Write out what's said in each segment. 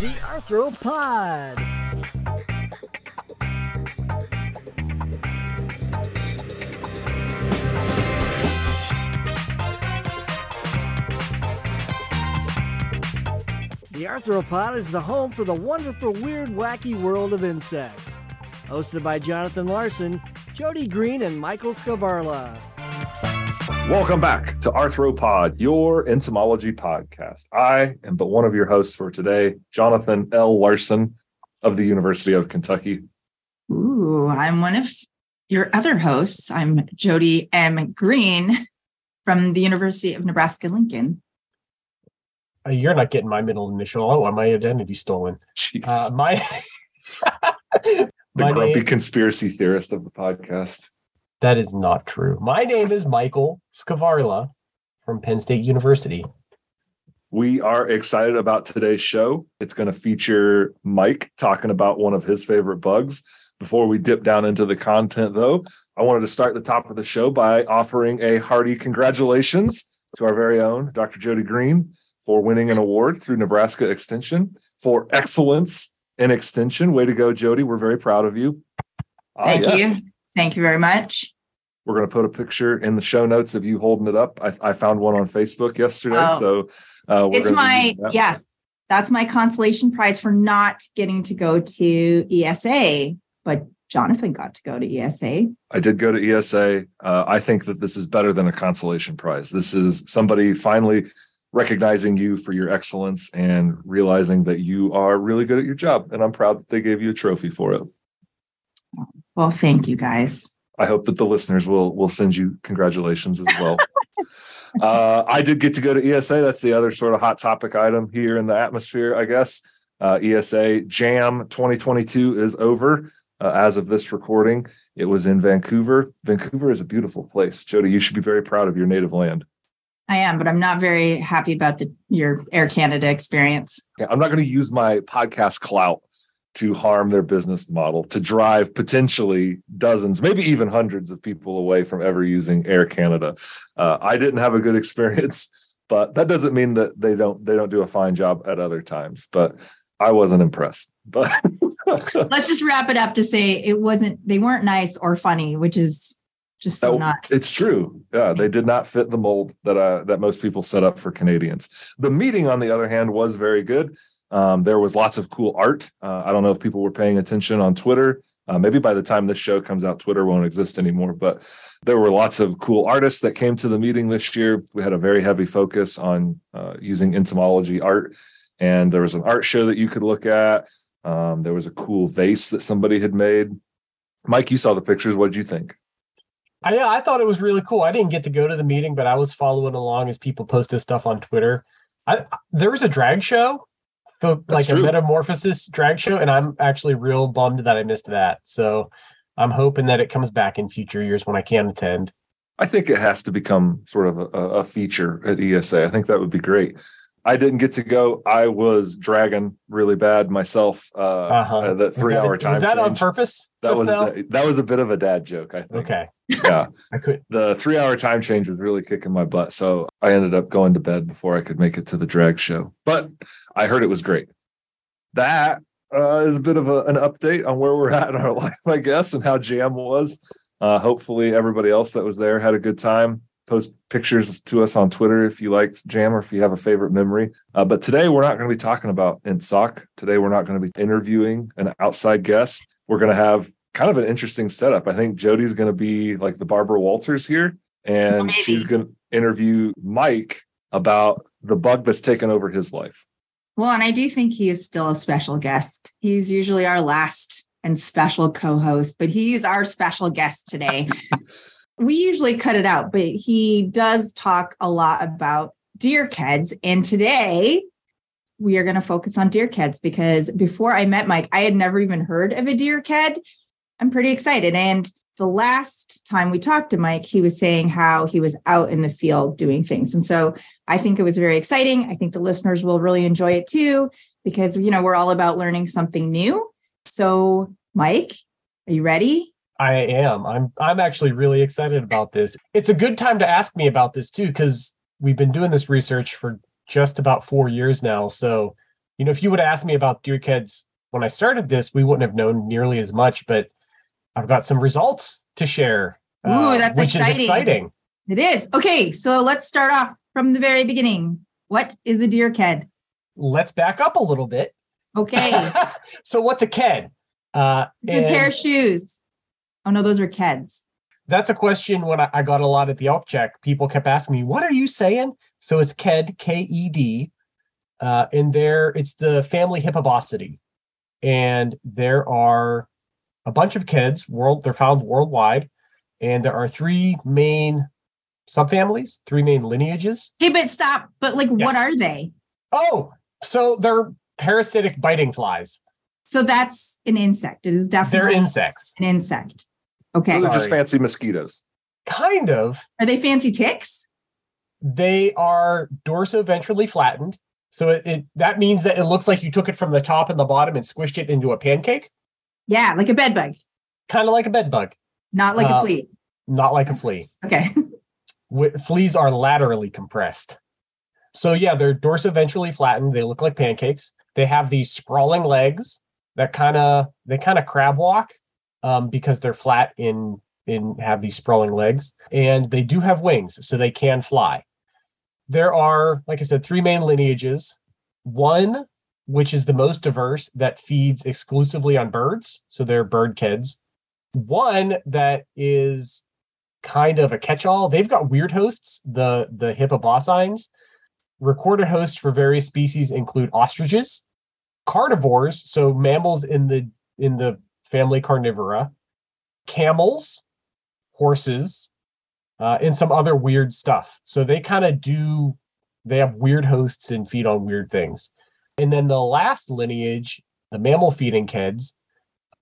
the Arthropod. The Arthropod is the home for the wonderful, weird, wacky world of insects. Hosted by Jonathan Larson, Jody Green, and Michael Skvarla. Welcome back to Arthropod, your entomology podcast. I am but one of your hosts for today, Jonathan L. Larson of the University of Kentucky. Ooh, I'm one of your other hosts. I'm Jody M. Green from the University of Nebraska Lincoln. Uh, you're not getting my middle initial. Oh, want my identity stolen. Jeez. Uh, my the my grumpy name- conspiracy theorist of the podcast. That is not true. My name is Michael Skvarla from Penn State University. We are excited about today's show. It's going to feature Mike talking about one of his favorite bugs. Before we dip down into the content, though, I wanted to start the top of the show by offering a hearty congratulations to our very own Dr. Jody Green for winning an award through Nebraska Extension for excellence in extension. Way to go, Jody. We're very proud of you. Ah, Thank yes. you. Thank you very much. We're going to put a picture in the show notes of you holding it up. I, I found one on Facebook yesterday. Oh. So uh, It's my, that. yes, that's my consolation prize for not getting to go to ESA, but Jonathan got to go to ESA. I did go to ESA. Uh, I think that this is better than a consolation prize. This is somebody finally recognizing you for your excellence and realizing that you are really good at your job. And I'm proud that they gave you a trophy for it. Well, thank you guys. I hope that the listeners will will send you congratulations as well. uh, I did get to go to ESA. That's the other sort of hot topic item here in the atmosphere, I guess. Uh, ESA Jam 2022 is over. Uh, as of this recording, it was in Vancouver. Vancouver is a beautiful place. Jody, you should be very proud of your native land. I am, but I'm not very happy about the your Air Canada experience. Yeah, I'm not going to use my podcast clout to harm their business model, to drive potentially dozens, maybe even hundreds of people away from ever using Air Canada. Uh, I didn't have a good experience, but that doesn't mean that they don't they don't do a fine job at other times. But I wasn't impressed. But Let's just wrap it up to say it wasn't they weren't nice or funny, which is just so That- not It's true. Yeah, they did not fit the mold that uh, that most people set up for Canadians. The meeting, on the other hand, was very good. Um, there was lots of cool art. Uh, I don't know if people were paying attention on Twitter. Uh, maybe by the time this show comes out, Twitter won't exist anymore. But there were lots of cool artists that came to the meeting this year. We had a very heavy focus on uh, using entomology art, and there was an art show that you could look at. Um, there was a cool vase that somebody had made. Mike, you saw the pictures. What did you think? I I thought it was really cool. I didn't get to go to the meeting, but I was following along as people posted stuff on Twitter. I there was a drag show, That's like true. a metamorphosis drag show, and I'm actually real bummed that I missed that. So I'm hoping that it comes back in future years when I can attend. I think it has to become sort of a, a feature at ESA. I think that would be great. I didn't get to go. I was dragging really bad myself. Uh, Uh-huh. uh, that three that- hour time Was that on change. purpose? that was now? that was a bit of a dad joke. I think. okay. Yeah, I could. the three hour time change was really kicking my butt, so I ended up going to bed before I could make it to the drag show. But I heard it was great. That uh, is a bit of a, an update on where we're at in our life, I guess, and how Jam was. Uh, hopefully, everybody else that was there had a good time. Post pictures to us on Twitter if you liked Jam or if you have a favorite memory. Uh, but today, we're not going to be talking about INSOC. Today, we're not going to be interviewing an outside guest. We're going to have kind of an interesting setup. I think Jody's going to be like the Barbara Walters here, and Maybe. she's going to interview Mike about the bug that's taken over his life. Well, and I do think he is still a special guest. He's usually our last and special co host, but he's our special guest today. we usually cut it out, but he does talk a lot about deer keds. And today we are going to focus on deer keds because before I met Mike, I had never even heard of a deer ked. I'm pretty excited. And the last time we talked to Mike, he was saying how he was out in the field doing things. And so I think it was very exciting. I think the listeners will really enjoy it too, because, you know, we're all about learning something new. So, Mike, are you ready? I am. I'm I'm actually really excited about this. It's a good time to ask me about this too, because we've been doing this research for just about four years now. So You know, if you would asked me about deer keds when I started this, we wouldn't have known nearly as much, but I've got some results to share. Ooh, uh, that's which exciting. is exciting. It is. Okay, so let's start off from the very beginning. What is a deer ked? Let's back up a little bit. Okay. so what's a ked? Uh, It's a pair of shoes. Oh no, those are keds. that's a question when I, I got a lot at the elk check. People kept asking me, "What are you saying?" So it's ked, K E D, uh, and there it's the family Hippoboscidae, and there are a bunch of keds. World, they're found worldwide, and there are three main subfamilies, three main lineages. Hey, but stop. But like, Yeah. what are they? Oh, so they're parasitic biting flies. So that's an insect. It is definitely They're insects, an insect. Okay. So they're just fancy mosquitoes. kind of. Are they fancy ticks? they are dorsoventrally flattened. So it, it that means that it looks like you took it from the top and the bottom and squished it into a pancake, Yeah, like a bed bug, kind of like a bed bug, not like Uh, a flea. not like a flea. Okay. Fleas are laterally compressed. So yeah, they're dorsoventrally flattened. They look like pancakes. They have these sprawling legs that kind of they kind of crab walk um, because they're flat in in have these sprawling legs, and they do have wings, so they can fly. There are, like I said, three main lineages. One, which is the most diverse, that feeds exclusively on birds, so they're bird keds. One that is kind of a catch-all. They've got weird hosts, the the hippoboscines. Recorded hosts for various species include ostriches, carnivores, so mammals in the in the family Carnivora, camels, horses, uh, and some other weird stuff. So they kind of do they have weird hosts and feed on weird things. And then the last lineage, the mammal feeding keds,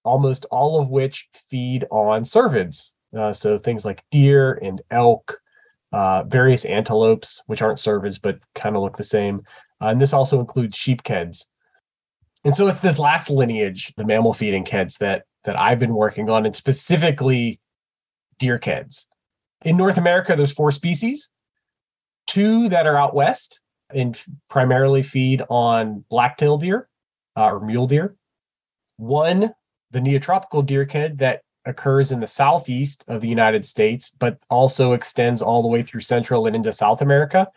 almost all of which feed on cervids. Uh, so things like deer and elk, uh, various antelopes, which aren't cervids but kind of look the same. Uh, and this also includes sheep keds. And so it's this last lineage, the mammal feeding keds, that that I've been working on, and specifically deer keds. In North America, there's four species, two that are out west and primarily feed on black-tailed deer uh, or mule deer. One, the neotropical deer ked that occurs in the southeast of the United States, but also extends all the way through Central and into South America,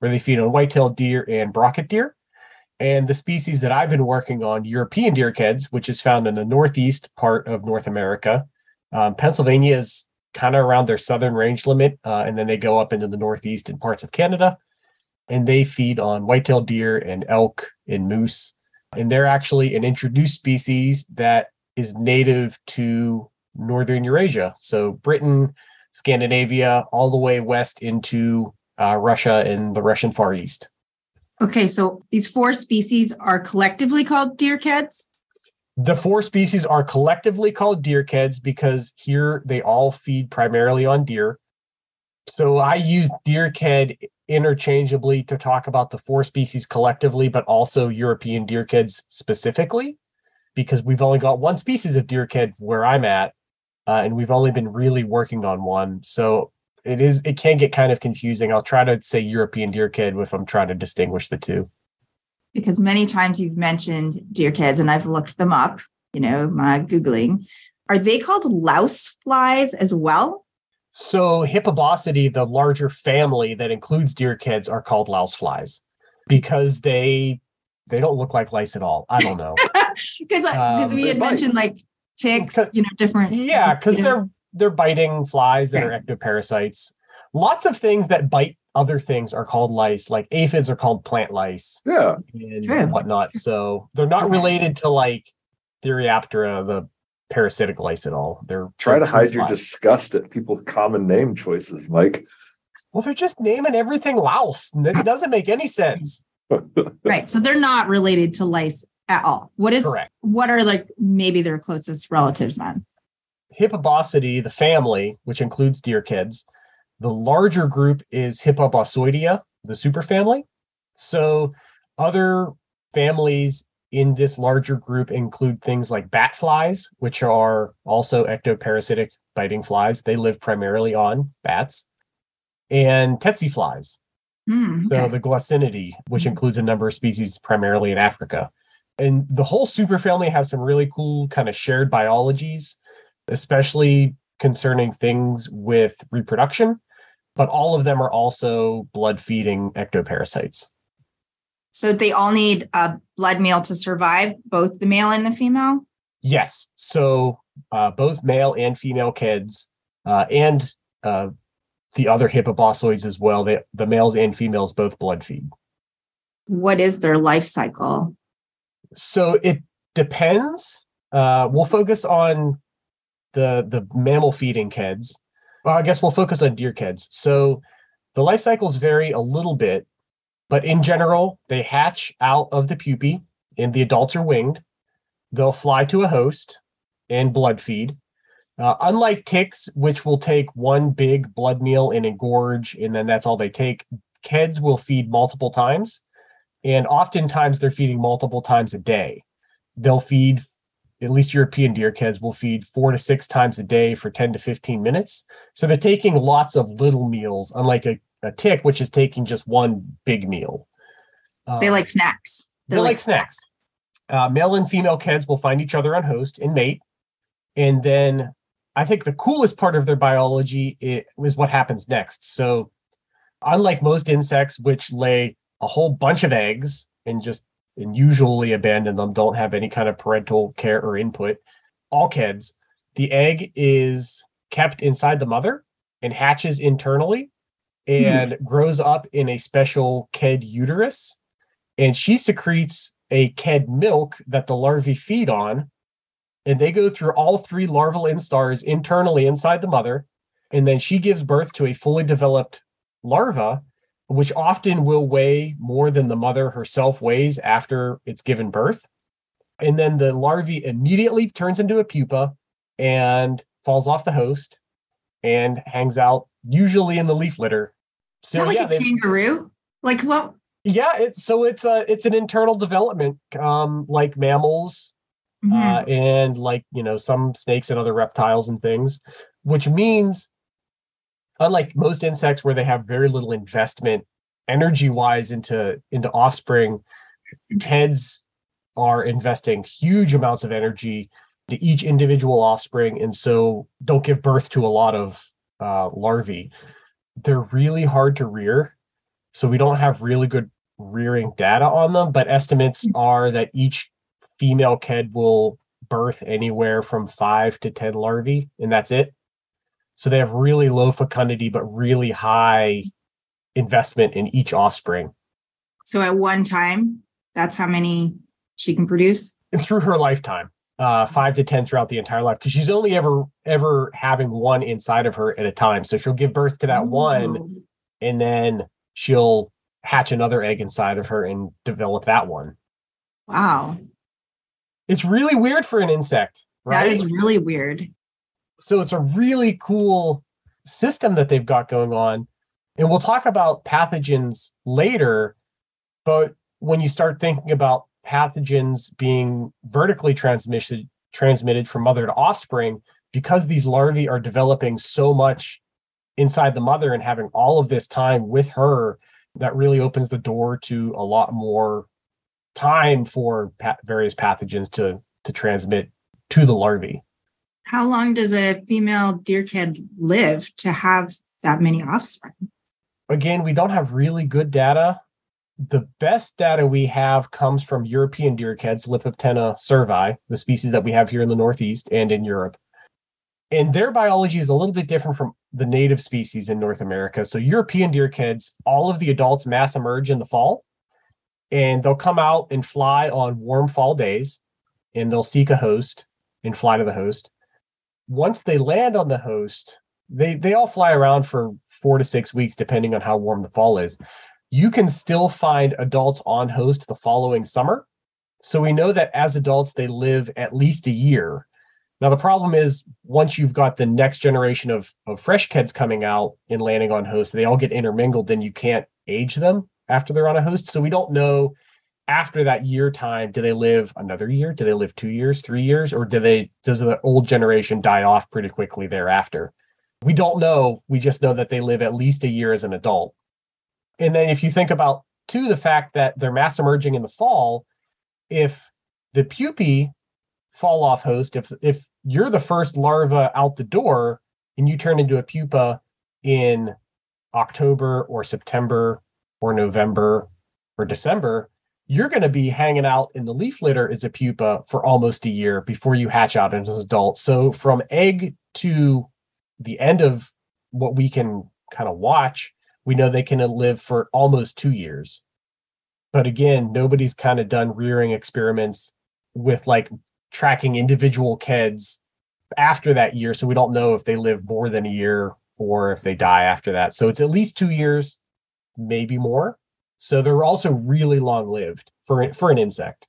where they feed on white-tailed deer and brocket deer. And the species that I've been working on, European deer keds, which is found in the northeast part of North America. Um, Pennsylvania is kind of around their southern range limit, uh, and then they go up into the northeast and parts of Canada. And they feed on white-tailed deer and elk and moose. And they're actually an introduced species that is native to northern Eurasia. So Britain, Scandinavia, all the way west into uh, Russia and the Russian Far East. Okay, so these four species are collectively called deer keds. The four species are collectively called deer keds because here they all feed primarily on deer. So I use deer ked interchangeably to talk about the four species collectively, but also European deer keds specifically, because we've only got one species of deer ked where I'm at, uh, and we've only been really working on one. So it is it can get kind of confusing. I'll try to say European deer ked if I'm trying to distinguish the two. because many times you've mentioned deer keds and I've looked them up, you know, my Googling. Are they called louse flies as well? So Hippoboscidae, the larger family that includes deer keds, are called louse flies because they they don't look like lice at all. I don't know. Because Um, we had mentioned like ticks, you know, different. yeah, because you know. they're they're biting flies that are ectoparasites. Lots of things that bite other things are called lice, like aphids are called plant lice Yeah. and True. whatnot. So they're not related to like Phthiraptera, the parasitic lice at all. They're Try to true hide your disgust at people's common name choices, Mike. well, they're just naming everything louse. and It doesn't make any sense. right. So they're not related to lice at all. What is Correct. what are like maybe their closest relatives then? Hippoboscidae, the family, which includes deer keds, the larger group is Hippoboscoidea, the superfamily. So other families in this larger group include things like bat flies, which are also ectoparasitic biting flies. They live primarily on bats, and tsetse flies. Hmm, So the Glossinidae, which includes a number of species primarily in Africa. And the whole superfamily has some really cool kind of shared biologies, especially concerning things with reproduction, but all of them are also blood feeding ectoparasites. So they all need a blood meal to survive, both the male and the female. Yes. So uh, both male and female keds uh, and uh, the other hippoboscoids as well, they, the males and females both blood feed. What is their life cycle? So it depends. Uh, we'll focus on the the mammal feeding keds. Well, I guess we'll focus on deer keds. So the life cycles vary a little bit, but in general, they hatch out of the pupae and the adults are winged. They'll fly to a host and blood feed. Uh, unlike ticks, which will take one big blood meal and engorge, and then that's all they take, keds will feed multiple times. And oftentimes they're feeding multiple times a day. They'll feed, at least European deer keds will feed four to six times a day for 10 to 15 minutes. So they're taking lots of little meals, unlike a, a tick, which is taking just one big meal. They Um, like snacks. they're like snacks. Uh, male and female keds will find each other on host and mate. And then I think the coolest part of their biology is what happens next. So, unlike most insects, which lay a whole bunch of eggs and just and usually abandon them, don't have any kind of parental care or input, all keds, the egg is kept inside the mother and hatches internally hmm. and grows up in a special ked uterus. And she secretes a ked milk that the larvae feed on. And they go through all three larval instars internally inside the mother. And then she gives birth to a fully developed larva which often will weigh more than the mother herself weighs after it's given birth and then the larvae immediately turns into a pupa and falls off the host and hangs out usually in the leaf litter so like yeah a they- kangaroo? Like what? yeah it's so it's a it's an internal development um like mammals Mhm. uh and like you know some snakes and other reptiles and things which means unlike most insects where they have very little investment energy wise into into offspring heads are investing huge amounts of energy to each individual offspring and so don't give birth to a lot of uh, larvae they're really hard to rear so we don't have really good rearing data on them but estimates are that each female ked will birth anywhere from five to 10 larvae, and that's it. So they have really low fecundity, but really high investment in each offspring So at one time, that's how many she can produce. and through her lifetime. Uh, five to 10 throughout the entire life, because she's only ever, ever having one inside of her at a time. So she'll give birth to that one, and then she'll hatch another egg inside of her and develop that one. Wow. It's really weird for an insect, right? That is really weird. So it's a really cool system that they've got going on. And we'll talk about pathogens later but when you start thinking about pathogens being vertically transmitted transmitted from mother to offspring because these larvae are developing so much inside the mother and having all of this time with her that really opens the door to a lot more time for pa- various pathogens to to transmit to the larvae How long does a female deer ked live to have that many offspring? again, we don't have really good data. The best data we have comes from European deer keds, Lipoptena cervi, the species that we have here in the Northeast and in Europe. And their biology is a little bit different from the native species in North America. So, European deer keds, all of the adults mass emerge in the fall, and they'll come out and fly on warm fall days, and they'll seek a host and fly to the host. Once they land on the host, they they all fly around for four to six weeks depending on how warm the fall is. You can still find adults on host the following summer. So we know that as adults they live at least a year. Now the problem is once you've got the next generation of, of fresh keds coming out and landing on host they all get intermingled then you can't age them after they're on a host. So we don't know after that year time do they live another year do they live two years three years or do they does the old generation die off pretty quickly thereafter we don't know. We just know that they live at least a year as an adult. And then if you think about too the fact that they're mass emerging in the fall, if the pupae fall off host, if if you're the first larva out the door and you turn into a pupa in October or September or November or December, you're going to be hanging out in the leaf litter as a pupa for almost a year before you hatch out as an adult. So from egg to the end of what we can kind of watch, we know they can live for almost two years. But again, nobody's kind of done rearing experiments with like tracking individual keds after that year. So we don't know if they live more than a year or if they die after that. So it's at least two years, maybe more. So they're also really long lived for for an insect.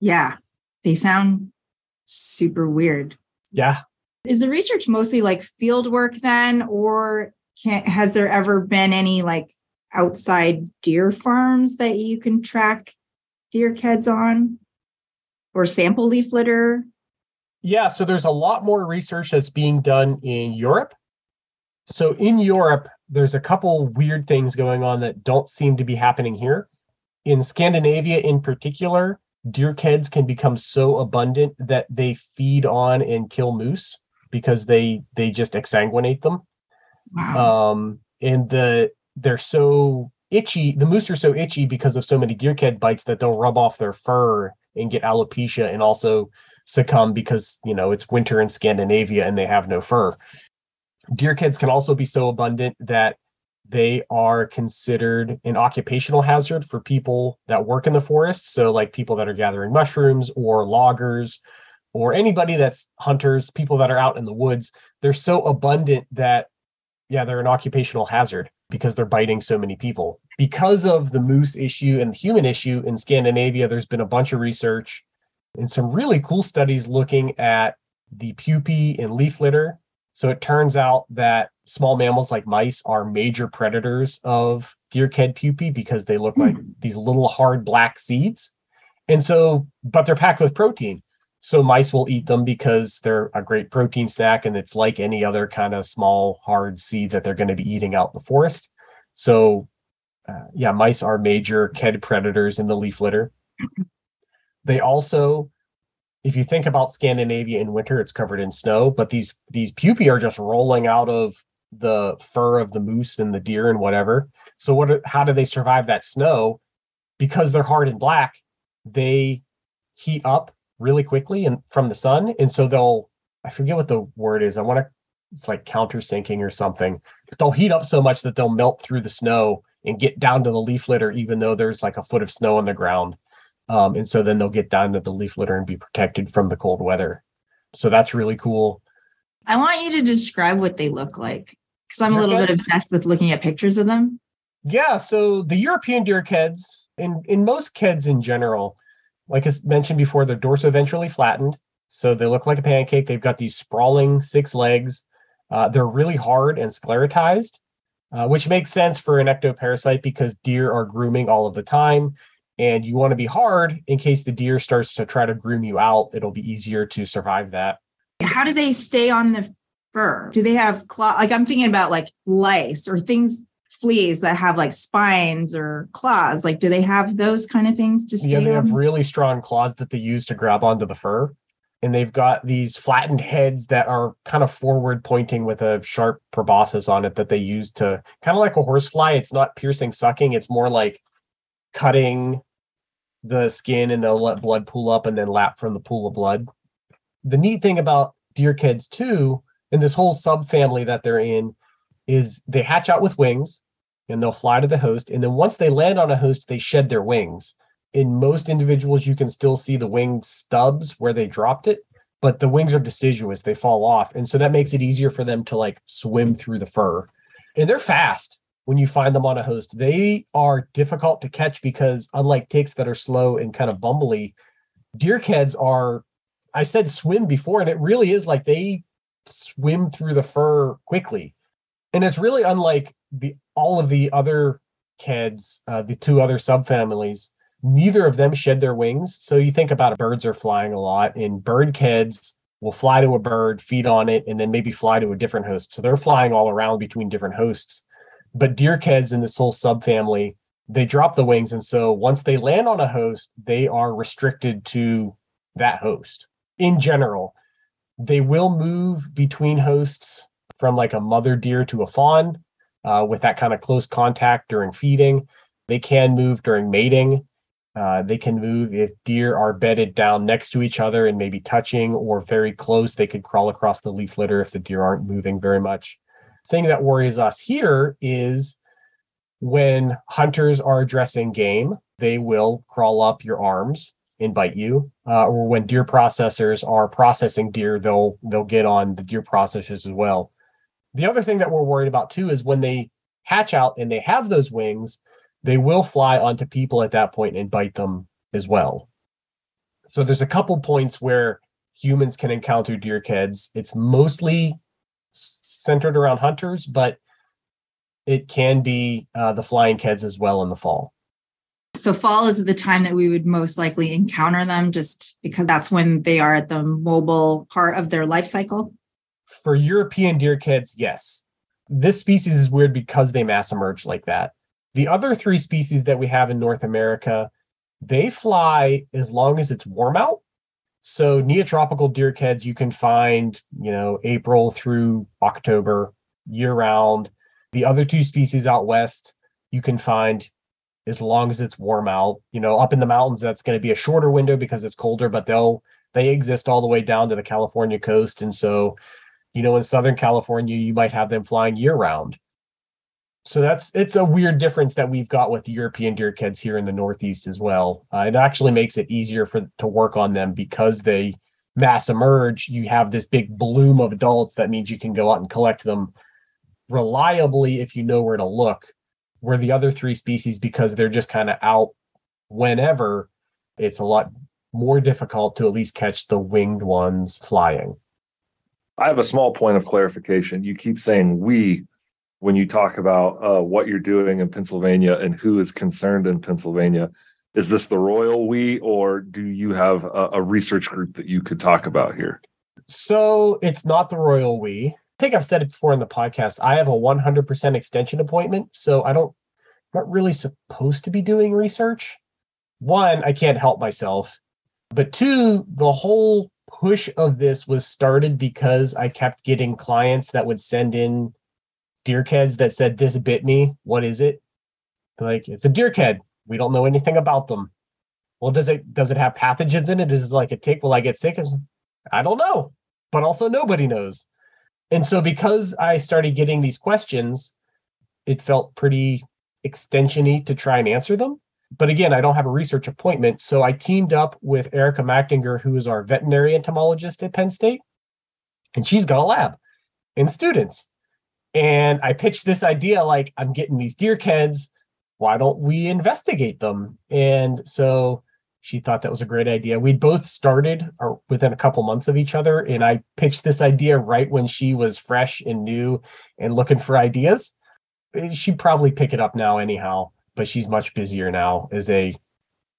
Yeah, they sound super weird. Yeah. Is the research mostly like field work then, or can, has there ever been any like outside deer farms that you can track deer keds on, or sample leaf litter? Yeah, so there's a lot more research that's being done in Europe. So in Europe, there's a couple weird things going on that don't seem to be happening here. In Scandinavia, in particular, deer keds can become so abundant that they feed on and kill moose because they they just exsanguinate them. Wow. Um, and the they're so itchy. The moose are so itchy because of so many deer ked bites that they'll rub off their fur and get alopecia and also succumb because you know it's winter in Scandinavia and they have no fur. Deer keds can also be so abundant that they are considered an occupational hazard for people that work in the forest. So, like people that are gathering mushrooms or loggers or anybody that's hunters, people that are out in the woods, they're so abundant that, yeah, they're an occupational hazard because they're biting so many people. Because of the moose issue and the human issue in Scandinavia, there's been a bunch of research and some really cool studies looking at the pupae and leaf litter so it turns out that small mammals like mice are major predators of deer ked pupae because they look like these little hard black seeds. And so, but they're packed with protein. So mice will eat them because they're a great protein snack and it's like any other kind of small hard seed that they're going to be eating out in the forest. So uh, yeah, mice are major ked predators in the leaf litter. They also if you think about Scandinavia in winter, it's covered in snow, but these these pupae are just rolling out of the fur of the moose and the deer and whatever. So what how do they survive that snow? Because they're hard and black, they heat up really quickly and from the sun. And so they'll I forget what the word is. I want to it's like countersinking or something. But they'll heat up so much that they'll melt through the snow and get down to the leaf litter, even though there's like a foot of snow on the ground. Um, and so then they'll get down to the leaf litter and be protected from the cold weather. So that's really cool. I want you to describe what they look like because I'm a little bit obsessed with looking at pictures of them. Yeah. So the European deer keds, in, in most keds in general, like I mentioned before, they're dorsoventrally flattened. So they look like a pancake. They've got these sprawling six legs. Uh, they're really hard and sclerotized, uh, which makes sense for an ectoparasite because deer are grooming all of the time and you want to be hard in case the deer starts to try to groom you out it'll be easier to survive that how do they stay on the fur do they have claw like i'm thinking about like lice or things fleas that have like spines or claws like do they have those kind of things to stay yeah they on? have really strong claws that they use to grab onto the fur and they've got these flattened heads that are kind of forward pointing with a sharp proboscis on it that they use to kind of like a horsefly it's not piercing sucking it's more like cutting the skin and they'll let blood pool up and then lap from the pool of blood. The neat thing about deer keds too, and this whole subfamily that they're in, is they hatch out with wings and they'll fly to the host. And then once they land on a host, they shed their wings. In most individuals, you can still see the wing stubs where they dropped it, but the wings are deciduous, they fall off. And so that makes it easier for them to like swim through the fur. And they're fast when you find them on a host. They are difficult to catch because unlike ticks that are slow and kind of bumbly, deer keds are I said swim before, and it really is like they swim through the fur quickly. And it's really unlike the all of the other keds, uh, the two other subfamilies. Neither of them shed their wings. So you think about it, birds are flying a lot, and bird keds will fly to a bird, feed on it, and then maybe fly to a different host. So they're flying all around between different hosts. But deerkeds in this whole subfamily, they drop the wings. And so once they land on a host, they are restricted to that host. In general, they will move between hosts from like a mother deer to a fawn uh, with that kind of close contact during feeding. They can move during mating. Uh, they can move if deer are bedded down next to each other and maybe touching or very close. They could crawl across the leaf litter if the deer aren't moving very much. Thing that worries us here is when hunters are addressing game, they will crawl up your arms and bite you. Uh, or when deer processors are processing deer, they'll they'll get on the deer processors as well. The other thing that we're worried about too is when they hatch out and they have those wings, they will fly onto people at that point and bite them as well. So there's a couple points where humans can encounter deer keds. It's mostly centered around hunters, but it can be uh, the flying keds as well in the fall. So fall is the time that we would most likely encounter them just because that's when they are at the mobile part of their life cycle. For European deerkeds, yes. This species is weird because they mass emerge like that. The other three species that we have in North America, they fly as long as it's warm out. So neotropical deer deerkeds you can find, you know, April through October year round. The other two species out west you can find as long as it's warm out. You know, up in the mountains that's going to be a shorter window because it's colder, but they'll they exist all the way down to the California coast and so you know in Southern California you might have them flying year round so that's it's a weird difference that we've got with European deer keds here in the Northeast as well. Uh, it actually makes it easier for to work on them because they mass emerge. You have this big bloom of adults. That means you can go out and collect them reliably if you know where to look. Where the other three species, because they're just kind of out whenever, it's a lot more difficult to at least catch the winged ones flying. I have a small point of clarification. You keep saying we when you talk about uh, what you're doing in Pennsylvania and who is concerned in Pennsylvania. Is this the royal we, or do you have a, a research group that you could talk about here? So it's not the royal we. I think I've said it before in the podcast. I have a 100% extension appointment, so I don't I'm not really supposed to be doing research. One, I can't help myself, but two, the whole push of this was started because I kept getting clients that would send in deerkeds that said this bit me. What is it? like, it's a deerked. We don't know anything about them. Well, does it does it have pathogens in it? Is it like a tick? Will I get sick? I don't know. But also nobody knows. And so because I started getting these questions, it felt pretty extensiony to try and answer them. But again, I don't have a research appointment. So I teamed up with Erica Machtinger, who is our veterinary entomologist at Penn State. And she's got a lab and students. And I pitched this idea like, I'm getting these deer keds. Why don't we investigate them? And so she thought that was a great idea. We'd both started or uh, within a couple months of each other. And I pitched this idea right when she was fresh and new and looking for ideas. She'd probably pick it up now, anyhow, but she's much busier now as a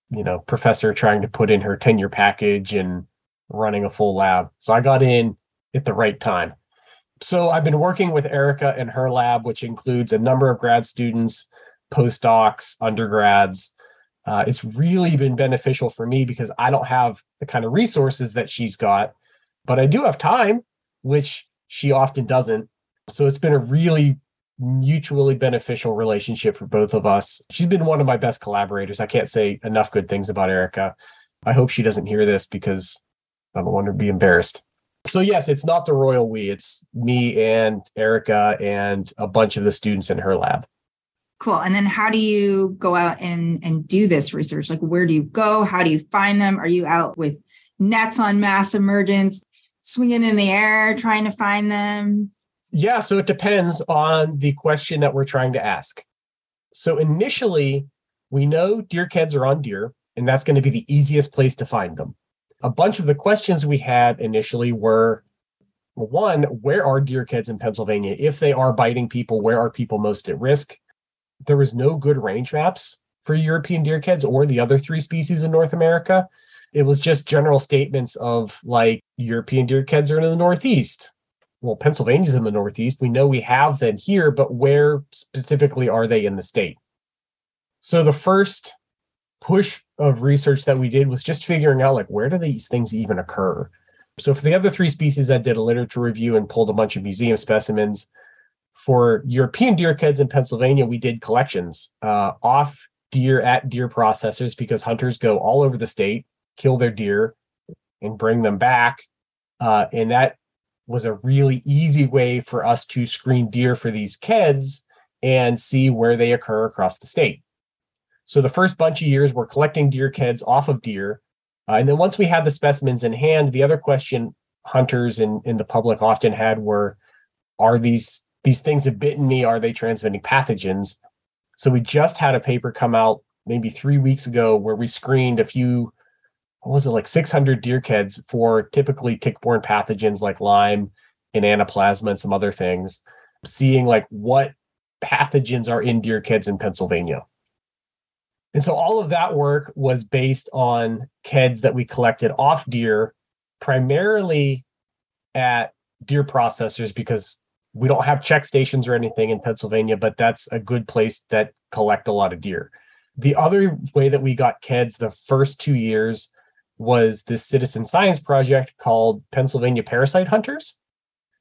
you know professor trying to put in her tenure package and running a full lab. So I got in at the right time so I've been working with Erica in her lab, which includes a number of grad students, postdocs, undergrads. Uh, it's really been beneficial for me because I don't have the kind of resources that she's got, but I do have time, which she often doesn't. So it's been a really mutually beneficial relationship for both of us. She's been one of my best collaborators. I can't say enough good things about Erica. I hope she doesn't hear this because I don't want her to be embarrassed so yes, it's not the royal we. It's me and Erica and a bunch of the students in her lab. Cool. And then how do you go out and and do this research? Like where do you go? How do you find them? Are you out with nets on mass emergence, swinging in the air trying to find them? Yeah, so it depends on the question that we're trying to ask. So initially, we know deerkeds are on deer, and that's going to be the easiest place to find them a bunch of the questions we had initially were one, where are deer keds in Pennsylvania? If they are biting people, where are people most at risk? There was no good range maps for European deer keds or the other three species in North America. It was just general statements of like European deer keds are in the Northeast, well, Pennsylvania's in the Northeast. We know we have them here, but where specifically are they in the state? So the first push of research that we did was just figuring out like where do these things even occur? So for the other three species, I did a literature review and pulled a bunch of museum specimens. For European deer keds in Pennsylvania, we did collections uh, off deer at deer processors because hunters go all over the state, kill their deer, and bring them back. Uh, and that was a really easy way for us to screen deer for these keds and see where they occur across the state. So the first bunch of years, we're collecting deer keds off of deer. Uh, and then once we had the specimens in hand, the other question hunters and, and the public often had were, are these these things have bitten me? Are they transmitting pathogens? So we just had a paper come out maybe three weeks ago where we screened a few, what was it, like 600 deer keds for typically tick-borne pathogens like Lyme and Anaplasma and some other things, seeing like what pathogens are in deer keds in Pennsylvania. And so all of that work was based on KEDs that we collected off deer, primarily at deer processors because we don't have check stations or anything in Pennsylvania, but that's a good place that collect a lot of deer. The other way that we got KEDs the first two years was this citizen science project called Pennsylvania Parasite Hunters,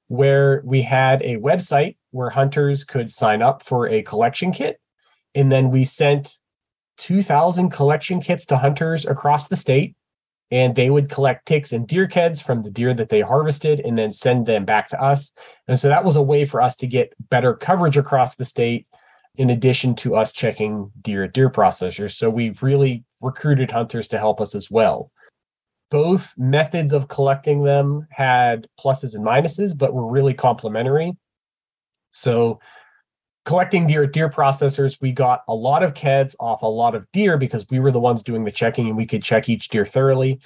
where we had a website where hunters could sign up for a collection kit. And then we sent 2,000 collection kits to hunters across the state and they would collect ticks and deer keds from the deer that they harvested and then send them back to us. And so that was a way for us to get better coverage across the state in addition to us checking deer at deer processors. So we've really recruited hunters to help us as well. Both methods of collecting them had pluses and minuses, but were really complementary. So collecting deer at deer processors, we got a lot of KEDs off a lot of deer because we were the ones doing the checking and we could check each deer thoroughly,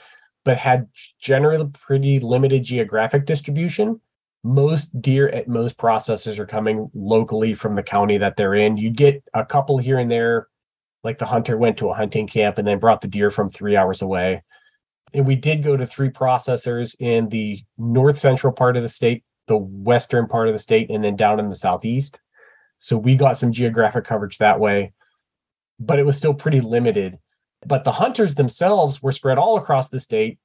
but had generally pretty limited geographic distribution. Most deer at most processors are coming locally from the county that they're in. You get a couple here and there, like the hunter went to a hunting camp and then brought the deer from three hours away. And we did go to three processors in the north central part of the state, the western part of the state, and then down in the southeast so we got some geographic coverage that way, but it was still pretty limited. But the hunters themselves were spread all across the state.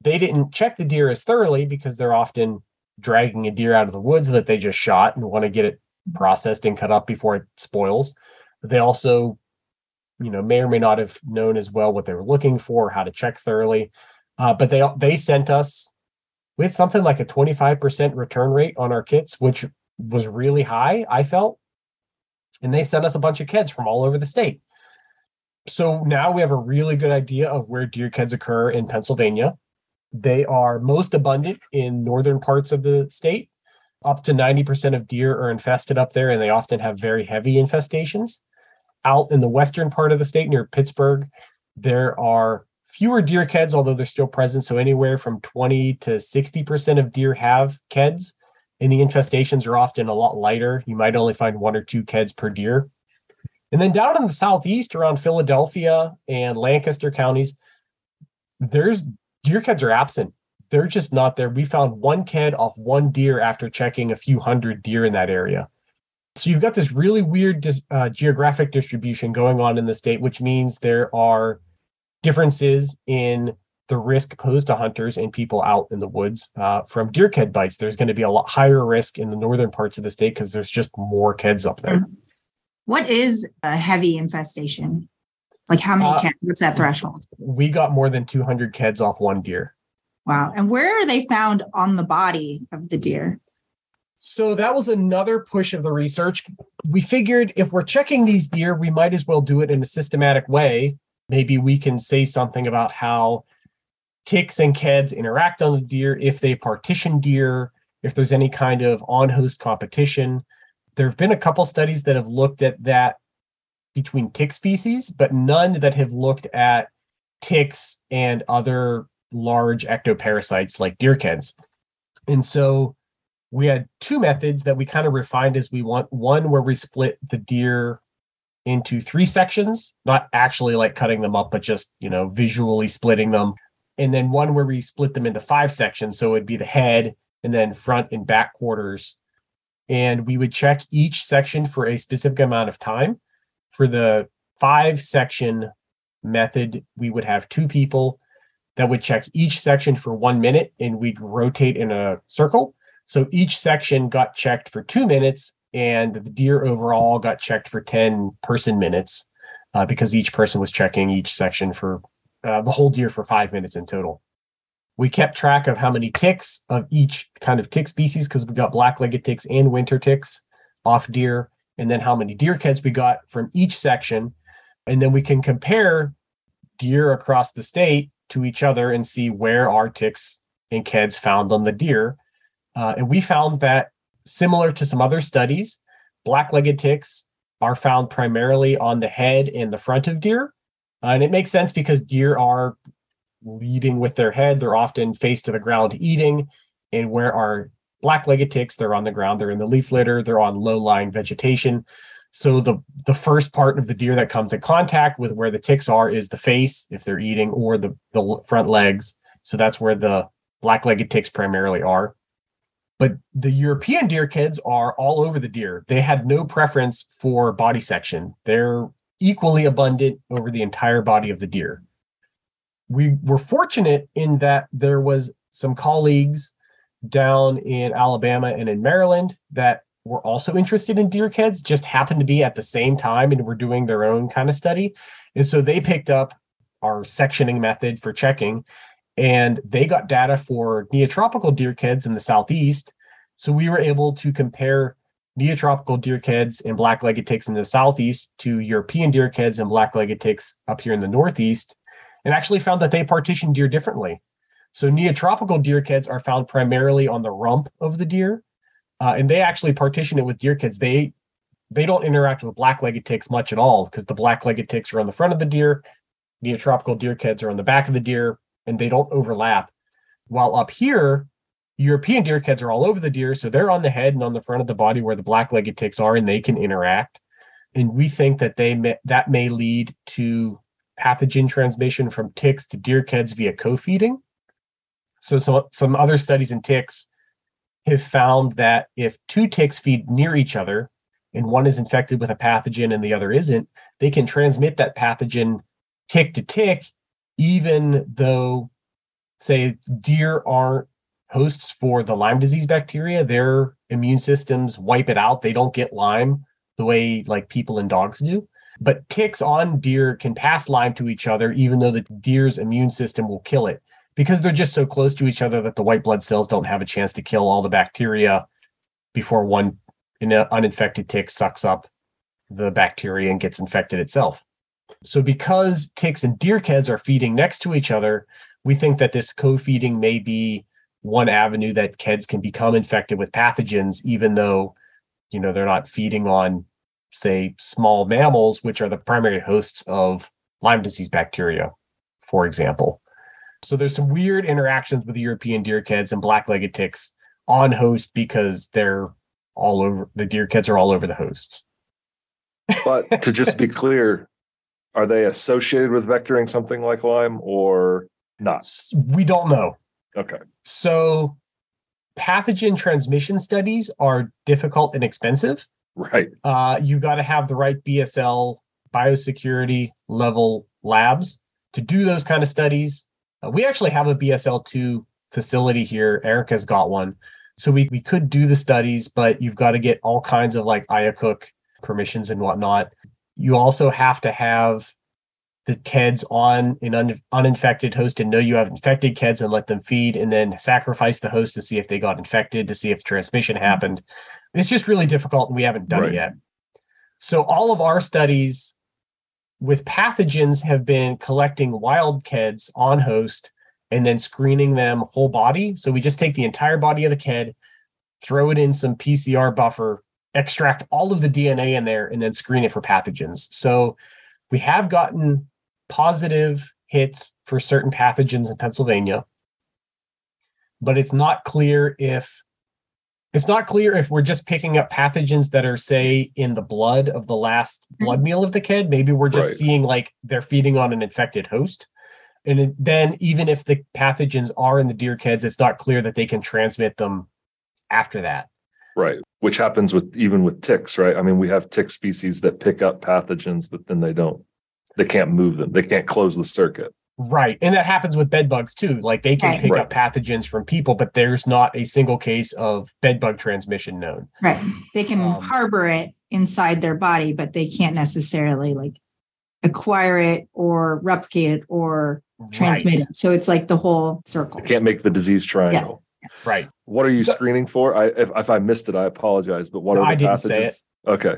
They didn't check the deer as thoroughly because they're often dragging a deer out of the woods that they just shot and want to get it processed and cut up before it spoils. They also, you know, may or may not have known as well what they were looking for, how to check thoroughly. Uh, but they they sent us with something like a 25% return rate on our kits, which was really high, I felt and they sent us a bunch of keds from all over the state. So now we have a really good idea of where deer keds occur in Pennsylvania. They are most abundant in northern parts of the state. Up to 90% of deer are infested up there, and they often have very heavy infestations. Out in the western part of the state near Pittsburgh, there are fewer deer KEDs, although they're still present. So anywhere from 20 to 60% of deer have KEDs and the infestations are often a lot lighter. You might only find one or two KEDs per deer. And then down in the southeast around Philadelphia and Lancaster counties, there's deer KEDs are absent. They're just not there. We found one KED off one deer after checking a few hundred deer in that area. So you've got this really weird uh, geographic distribution going on in the state, which means there are differences in the risk posed to hunters and people out in the woods uh, from deer ked bites. There's going to be a lot higher risk in the northern parts of the state because there's just more keds up there. What is a heavy infestation? Like how many uh, keds? What's that threshold? We got more than 200 keds off one deer. Wow. And where are they found on the body of the deer? So that was another push of the research. We figured if we're checking these deer, we might as well do it in a systematic way. Maybe we can say something about how ticks and keds interact on the deer, if they partition deer, if there's any kind of on host competition. There have been a couple studies that have looked at that between tick species, but none that have looked at ticks and other large ectoparasites like deer keds. And so we had two methods that we kind of refined as we want one where we split the deer into three sections, not actually like cutting them up, but just, you know, visually splitting them and then one where we split them into five sections. So it'd be the head and then front and back quarters. And we would check each section for a specific amount of time. For the five section method, we would have two people that would check each section for one minute and we'd rotate in a circle. So each section got checked for two minutes and the deer overall got checked for 10 person minutes uh, because each person was checking each section for uh, the whole deer for five minutes in total. We kept track of how many ticks of each kind of tick species because we got black legged ticks and winter ticks off deer, and then how many deer keds we got from each section. And then we can compare deer across the state to each other and see where are ticks and keds found on the deer. Uh, and we found that similar to some other studies, black legged ticks are found primarily on the head and the front of deer. Uh, and it makes sense because deer are leading with their head. They're often face to the ground eating. And where are black legged ticks? They're on the ground, they're in the leaf litter, they're on low lying vegetation. So the the first part of the deer that comes in contact with where the ticks are is the face if they're eating or the the front legs. So that's where the black legged ticks primarily are. But the European deer keds are all over the deer. They had no preference for body section. They're equally abundant over the entire body of the deer we were fortunate in that there was some colleagues down in Alabama and in Maryland that were also interested in deer keds, just happened to be at the same time and were doing their own kind of study. And so they picked up our sectioning method for checking and they got data for neotropical deer keds in the southeast. So we were able to compare neotropical deer keds and black-legged ticks in the southeast to European deer keds and black-legged ticks up here in the northeast and actually found that they partition deer differently. So neotropical deer keds are found primarily on the rump of the deer, uh, and they actually partition it with deer keds. They they don't interact with black-legged ticks much at all because the black-legged ticks are on the front of the deer, neotropical deer keds are on the back of the deer, and they don't overlap. While up here, European deer keds are all over the deer, so they're on the head and on the front of the body where the black-legged ticks are, and they can interact. And we think that they may, that may lead to pathogen transmission from ticks to deer keds via co-feeding. So, so some other studies in ticks have found that if two ticks feed near each other and one is infected with a pathogen and the other isn't, they can transmit that pathogen tick to tick, even though, say, deer aren't hosts for the Lyme disease bacteria. Their immune systems wipe it out. They don't get Lyme the way like people and dogs do. But ticks on deer can pass Lyme to each other, even though the deer's immune system will kill it because they're just so close to each other that the white blood cells don't have a chance to kill all the bacteria before one uninfected tick sucks up the bacteria and gets infected itself. So, because ticks and deer keds are feeding next to each other, we think that this co feeding may be one avenue that keds can become infected with pathogens, even though, you know, they're not feeding on say, small mammals, which are the primary hosts of Lyme disease bacteria, for example. So there's some weird interactions with European deer keds and black-legged ticks on host because they're all over the deer keds are all over the hosts. but to just be clear, are they associated with vectoring something like Lyme or not? We don't know. Okay. So pathogen transmission studies are difficult and expensive. Right. Uh, you got to have the right BSL biosecurity level labs to do those kind of studies. Uh, we actually have a BSL two facility here. Erica's got one, so we we could do the studies, but you've got to get all kinds of like IACUC permissions and whatnot. You also have to have the keds on an un- uninfected host and know you have infected keds and let them feed and then sacrifice the host to see if they got infected to see if transmission happened it's just really difficult and we haven't done right. it yet. So all of our studies with pathogens have been collecting wild keds on host and then screening them whole body. So we just take the entire body of the ked, throw it in some PCR buffer, extract all of the DNA in there, and then screen it for pathogens. So we have gotten positive hits for certain pathogens in Pennsylvania, but it's not clear if it's not clear if we're just picking up pathogens that are, say, in the blood of the last mm-hmm. blood meal of the ked. Maybe we're just right. seeing like they're feeding on an infected host. And then, even if the pathogens are in the deer keds it's not clear that they can transmit them after that. Right. Which happens with even with ticks, right? I mean, we have tick species that pick up pathogens, but then they don't, they can't move them. They can't close the circuit. Right. And that happens with bed bugs too. Like they can Right. pick Right. up pathogens from people, but there's not a single case of bed bug transmission known. Right. They can Um, harbor it inside their body, but they can't necessarily like acquire it or replicate it or transmit Right. it. So it's like the whole circle. They can't make the disease triangle. Right. What are you So- screening for? I if, if I missed it, I apologize. But what No, are the I didn't pathogens? say it. Okay.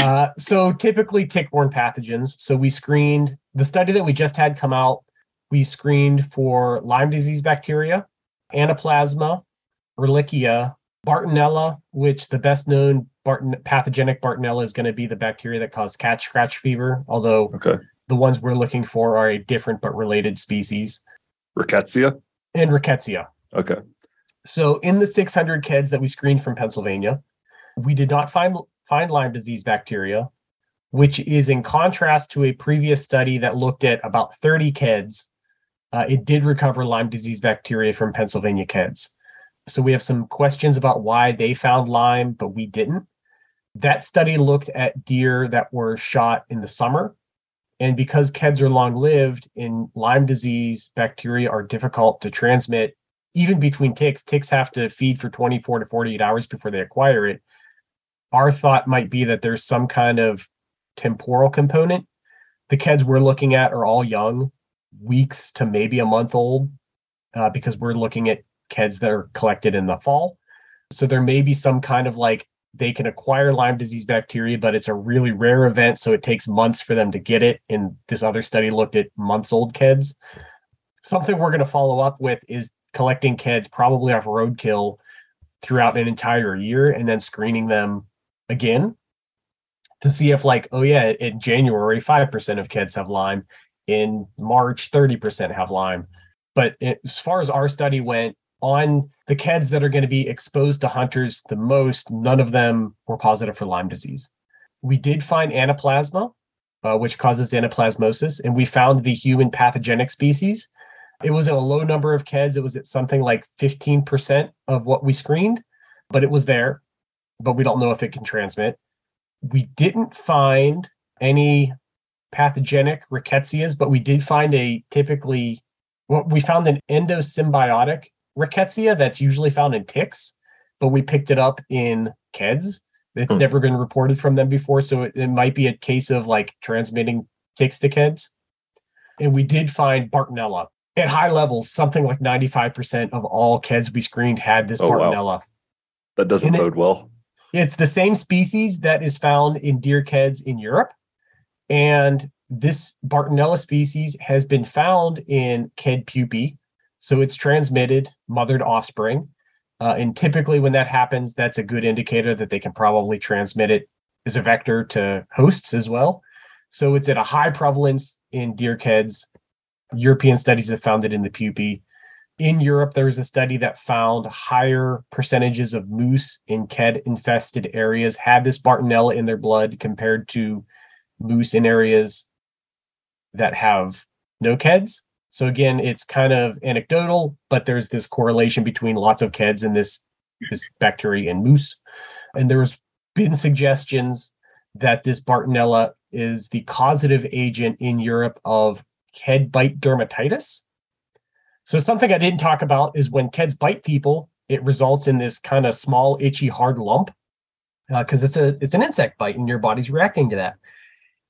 Uh, so typically tick-borne pathogens. So we screened the study that we just had come out. We screened for Lyme disease bacteria, Anaplasma, Ehrlichia, Bartonella, which the best known Barton, pathogenic Bartonella is going to be the bacteria that cause cat scratch fever. Although Okay. the ones we're looking for are a different but related species, Rickettsia. and Rickettsia. Okay. So in the 600 keds that we screened from Pennsylvania, we did not find find Lyme disease bacteria, which is in contrast to a previous study that looked at about 30 keds. Uh, it did recover Lyme disease bacteria from Pennsylvania keds. So we have some questions about why they found Lyme, but we didn't. That study looked at deer that were shot in the summer. And because keds are long lived in Lyme disease, bacteria are difficult to transmit even between ticks, ticks have to feed for 24 to 48 hours before they acquire it. Our thought might be that there's some kind of temporal component. The keds we're looking at are all young, weeks to maybe a month old, uh, because we're looking at keds that are collected in the fall. So there may be some kind of like they can acquire Lyme disease bacteria, but it's a really rare event. So it takes months for them to get it. And this other study looked at months old keds. Something we're going to follow up with is collecting keds probably off roadkill throughout an entire year and then screening them again to see if like oh yeah in january 5% of keds have lyme in march 30% have lyme but it, as far as our study went on the keds that are going to be exposed to hunters the most none of them were positive for lyme disease we did find anaplasma uh, which causes anaplasmosis and we found the human pathogenic species it was in a low number of keds. It was at something like 15% of what we screened, but it was there. But we don't know if it can transmit. We didn't find any pathogenic rickettsias, but we did find a typically, well, we found an endosymbiotic rickettsia that's usually found in ticks, but we picked it up in keds. It's Hmm. never been reported from them before. So it, it might be a case of like transmitting ticks to keds. And we did find Bartonella at high levels, something like 95% of all keds we screened had this Oh, wow. Bartonella. That doesn't And it- bode well. It's the same species that is found in deer keds in Europe. And this Bartonella species has been found in ked pupae. So it's transmitted mother to offspring. Uh, and typically, when that happens, that's a good indicator that they can probably transmit it as a vector to hosts as well. So it's at a high prevalence in deer keds. European studies have found it in the pupae. In Europe, there was a study that found higher percentages of moose in ked infested areas had this Bartonella in their blood compared to moose in areas that have no keds. So again, it's kind of anecdotal, but there's this correlation between lots of keds and this this bacteria in moose. And there's been suggestions that this Bartonella is the causative agent in Europe of ked bite dermatitis. So something I didn't talk about is when keds bite people, it results in this kind of small, itchy, hard lump uh, because it's a it's an insect bite and your body's reacting to that.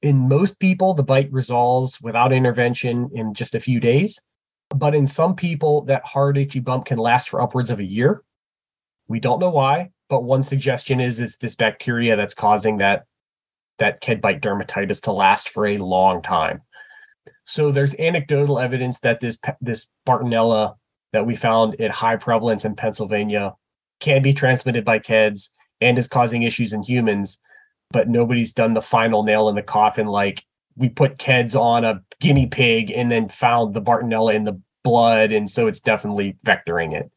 In most people, the bite resolves without intervention in just a few days. But in some people, that hard, itchy bump can last for upwards of a year. We don't know why, but one suggestion is it's this bacteria that's causing that that ked bite dermatitis to last for a long time. So there's anecdotal evidence that this this Bartonella that we found at high prevalence in Pennsylvania can be transmitted by keds and is causing issues in humans, but nobody's done the final nail in the coffin. Like we put keds on a guinea pig and then found the Bartonella in the blood, and so it's definitely vectoring it.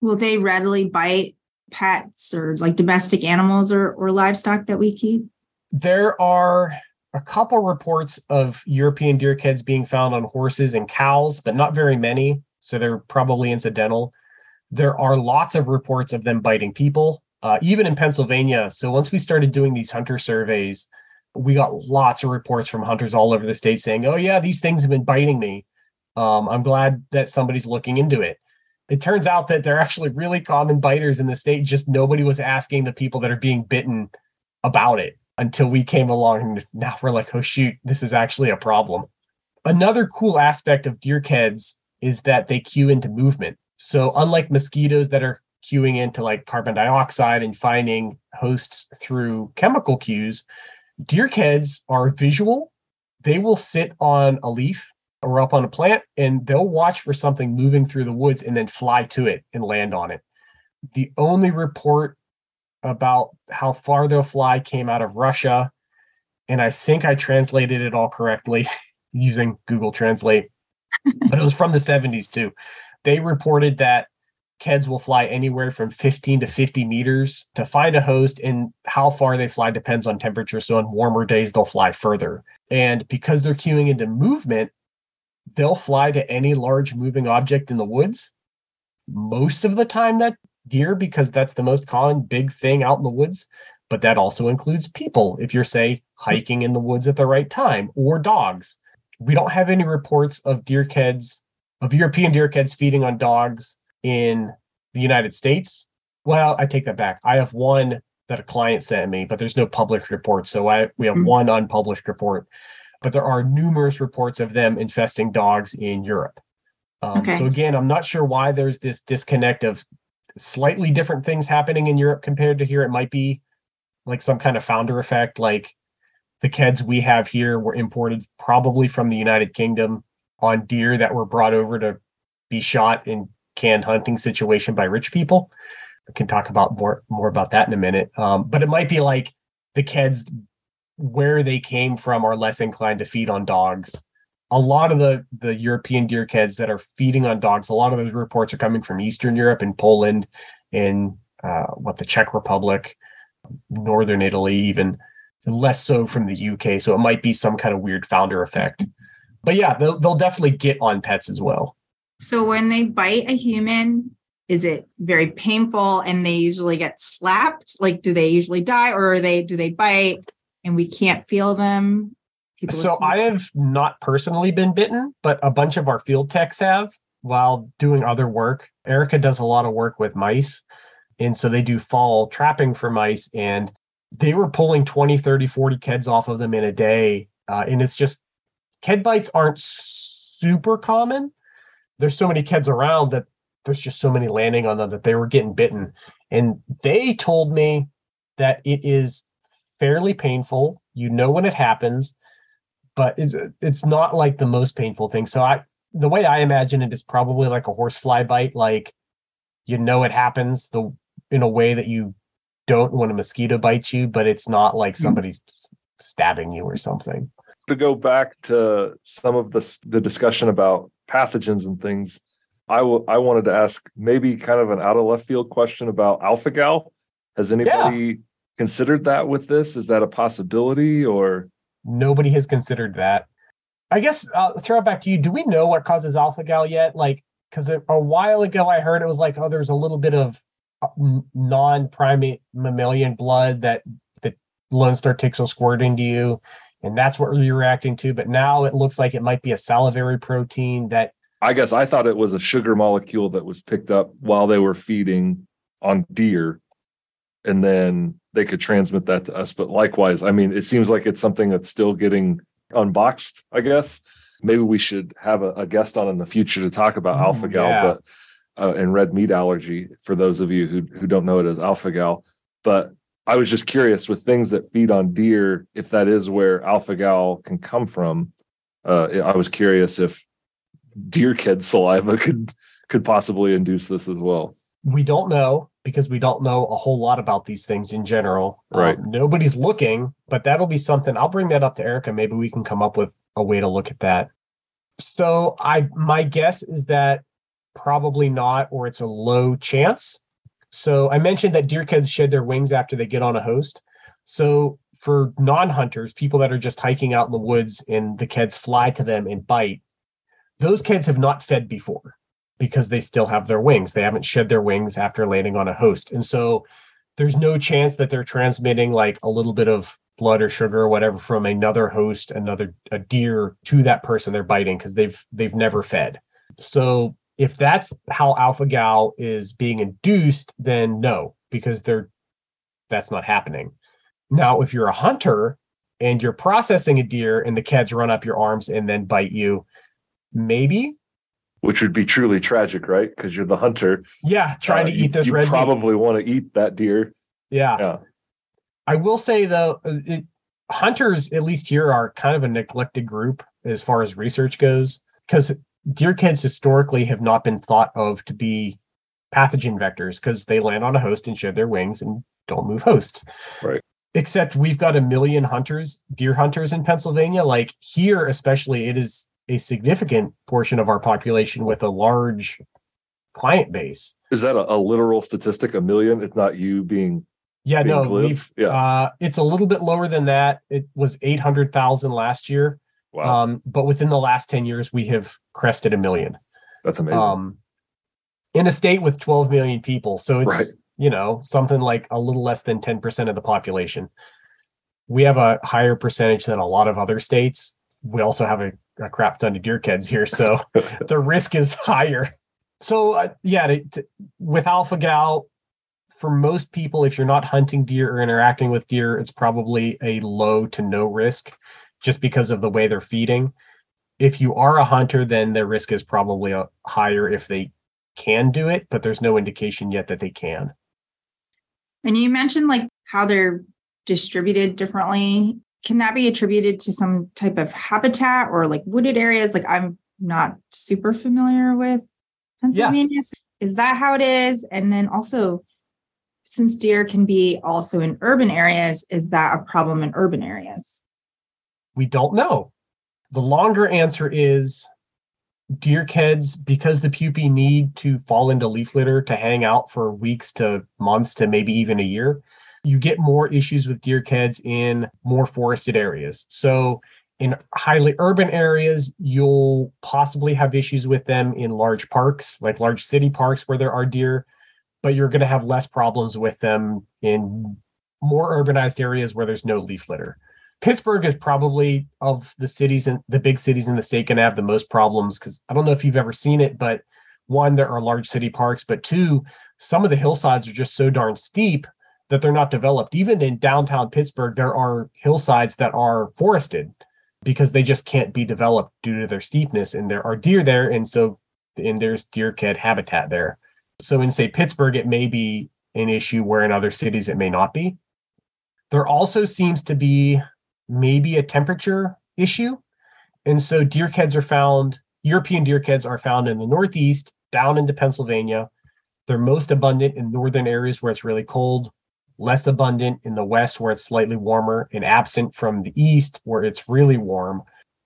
Will they readily bite pets or like domestic animals or, or livestock that we keep? There are a couple reports of European deer keds being found on horses and cows, but not very many. So they're probably incidental. There are lots of reports of them biting people, uh, even in Pennsylvania. So once we started doing these hunter surveys, we got lots of reports from hunters all over the state saying, "Oh yeah, these things have been biting me." Um, I'm glad that somebody's looking into it. It turns out that they're actually really common biters in the state. Just nobody was asking the people that are being bitten about it until we came along, and now we're like, "Oh shoot, this is actually a problem." Another cool aspect of deer keds is that they cue into movement. So unlike mosquitoes that are cueing into like carbon dioxide and finding hosts through chemical cues, deer keds are visual. They will sit on a leaf or up on a plant and they'll watch for something moving through the woods and then fly to it and land on it. The only report about how far they'll fly came out of Russia. And I think I translated it all correctly using Google Translate, but it was from the 70s too. They reported that Keds will fly anywhere from 15 to 50 meters to find a host, and how far they fly depends on temperature. So, on warmer days, they'll fly further. And because they're cueing into movement, they'll fly to any large moving object in the woods. Most of the time, that deer, because that's the most common big thing out in the woods. But that also includes people if you're, say, hiking in the woods at the right time or dogs. We don't have any reports of deer keds, of European deer keds feeding on dogs in the United States. Well, I take that back. I have one that a client sent me, but there's no published report. So I we have mm-hmm. one unpublished report, but there are numerous reports of them infesting dogs in Europe. Um, okay. So again, I'm not sure why there's this disconnect of slightly different things happening in Europe compared to here. It might be like some kind of founder effect, like the keds we have here were imported probably from the United Kingdom on deer that were brought over to be shot in canned hunting situation by rich people. We can talk about more more about that in a minute. Um, but it might be like the keds where they came from are less inclined to feed on dogs. A lot of the the European deer keds that are feeding on dogs, a lot of those reports are coming from Eastern Europe and Poland, in uh, what the Czech Republic, Northern Italy, even less so from the UK. So it might be some kind of weird founder effect. But yeah, they'll, they'll definitely get on pets as well. So when they bite a human, is it very painful and they usually get slapped? Like, do they usually die or are they, do they bite and we can't feel them? People so I have not personally been bitten, but a bunch of our field techs have while doing other work. Erica does a lot of work with mice. And so they do fall trapping for mice and they were pulling 20, 30, 40 keds off of them in a day. Uh, and it's just ked bites aren't super common, there's so many keds around that there's just so many landing on them that they were getting bitten. And they told me that it is fairly painful. You know when it happens, but it's it's not like the most painful thing. So I the way I imagine it is probably like a horsefly bite, like you know it happens the in a way that you don't when a mosquito bites you, but it's not like mm-hmm. stabbing you or something. To go back to some of the the discussion about pathogens and things, I, w- I wanted to ask maybe kind of an out of left field question about alpha gal. Has anybody yeah. considered that with this? Is that a possibility or? Nobody has considered that. I guess I'll throw it back to you. Do we know what causes alpha gal yet? Like, because a, while ago I heard it was like, oh, there's a little bit of uh, non primate mammalian blood that the Lone Star ticks will squirt into you and that's what you're reacting to. But now it looks like it might be a salivary protein that. I guess I thought it was a sugar molecule that was picked up while they were feeding on deer, and then they could transmit that to us. But likewise, I mean, it seems like it's something that's still getting unboxed. I guess maybe we should have a, a guest on in the future to talk about mm, alpha gal, yeah. uh, and red meat allergy for those of you who who don't know it as alpha gal. But I was just curious with things that feed on deer, if that is where alpha gal can come from. Uh, I was curious if deer ked saliva could could possibly induce this as well. We don't know because we don't know a whole lot about these things in general. Um, right. Um, nobody's looking, but that'll be something. I'll bring that up to Erica. Maybe we can come up with a way to look at that. So I my guess is that probably not, or it's a low chance. So I mentioned that deer keds shed their wings after they get on a host. So for non-hunters, people that are just hiking out in the woods and the keds fly to them and bite, those keds have not fed before. Because they still have their wings. They haven't shed their wings after landing on a host. And so there's no chance that they're transmitting like a little bit of blood or sugar or whatever from another host, another a deer to that person they're biting because they've they've never fed. So if that's how alpha gal is being induced, then no, because they're that's not happening. Now, if you're a hunter and you're processing a deer and the keds run up your arms and then bite you, maybe. Which would be truly tragic, right? Because you're the hunter. Yeah, trying Uh, to you- eat this you red meat. probably want to eat that deer. Yeah. Yeah. I will say though, uh, it, hunters, at least here, are kind of a neglected group as far as research goes, because deer keds historically have not been thought of to be pathogen vectors because they land on a host and shed their wings and don't move hosts. Right. Except we've got a million hunters, deer hunters in Pennsylvania. Like here, especially, it is a significant portion of our population with a large client base. Is that a, a literal statistic? A million? It's not you being Yeah, being no, glib? we've Yeah. uh it's a little bit lower than that. It was 800,000 last year. wow. Um but within the last 10 years we have crested a million. that's amazing. Um in a state with 12 million people. So it's Right. you know, something like a little less than 10% of the population. We have a higher percentage than a lot of other states. We also have a, a crap ton of deer keds here, so the risk is higher. So uh, yeah, to, to- with alpha gal, for most people, if you're not hunting deer or interacting with deer, it's probably a low to no risk, just because of the way they're feeding. If you are a hunter, then their risk is probably a, higher if they can do it, but there's no indication yet that they can. And you mentioned like how they're distributed differently. Can that be attributed to some type of habitat or like wooded areas? Like I'm not super familiar with Pennsylvania. Is that how it is? And then also, since deer can be also in urban areas, is that a problem in urban areas? We don't know. The longer answer is deer keds, because the pupae need to fall into leaf litter to hang out for weeks to months to maybe even a year, you get more issues with deer keds in more forested areas. So in highly urban areas, you'll possibly have issues with them in large parks, like large city parks where there are deer, but you're going to have less problems with them in more urbanized areas where there's no leaf litter. Pittsburgh is probably of the cities and the big cities in the state going to have the most problems because I don't know if you've ever seen it, but one, there are large city parks, but two, some of the hillsides are just so darn steep that they're not developed. Even in downtown Pittsburgh, there are hillsides that are forested because they just can't be developed due to their steepness, and there are deer there, and so and there's deer ked habitat there. So in say Pittsburgh, it may be an issue where in other cities it may not be. There also seems to be maybe a temperature issue. And so deer keds are found, European deer keds are found in the Northeast, down into Pennsylvania. They're most abundant in northern areas where it's really cold, less abundant in the West where it's slightly warmer, and absent from the East where it's really warm.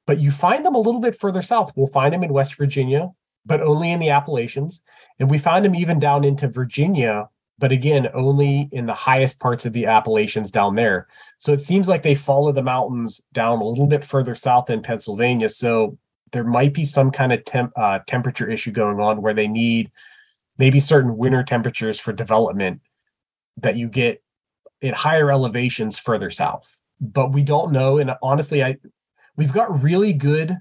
But you find them a little bit further south. We'll find them in West Virginia, but only in the Appalachians. And we find them even down into Virginia, but again, only in the highest parts of the Appalachians down there. So it seems like they follow the mountains down a little bit further south in Pennsylvania. So there might be some kind of temp, uh, temperature issue going on where they need maybe certain winter temperatures for development that you get at higher elevations further south. But we don't know. And honestly, I we've got really good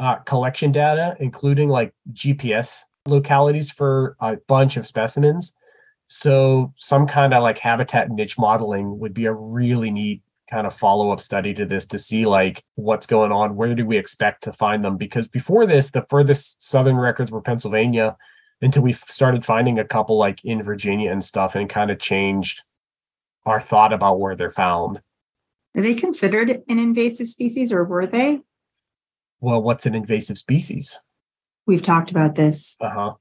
uh, collection data, including like GPS localities for a bunch of specimens. So some kind of like habitat niche modeling would be a really neat kind of follow-up study to this to see like what's going on where do we expect to find them because before this the furthest southern records were pennsylvania until we started finding a couple like in virginia and stuff and kind of changed our thought about where they're found Are they considered an invasive species or were they? well what's an invasive species We've talked about this. Uh-huh.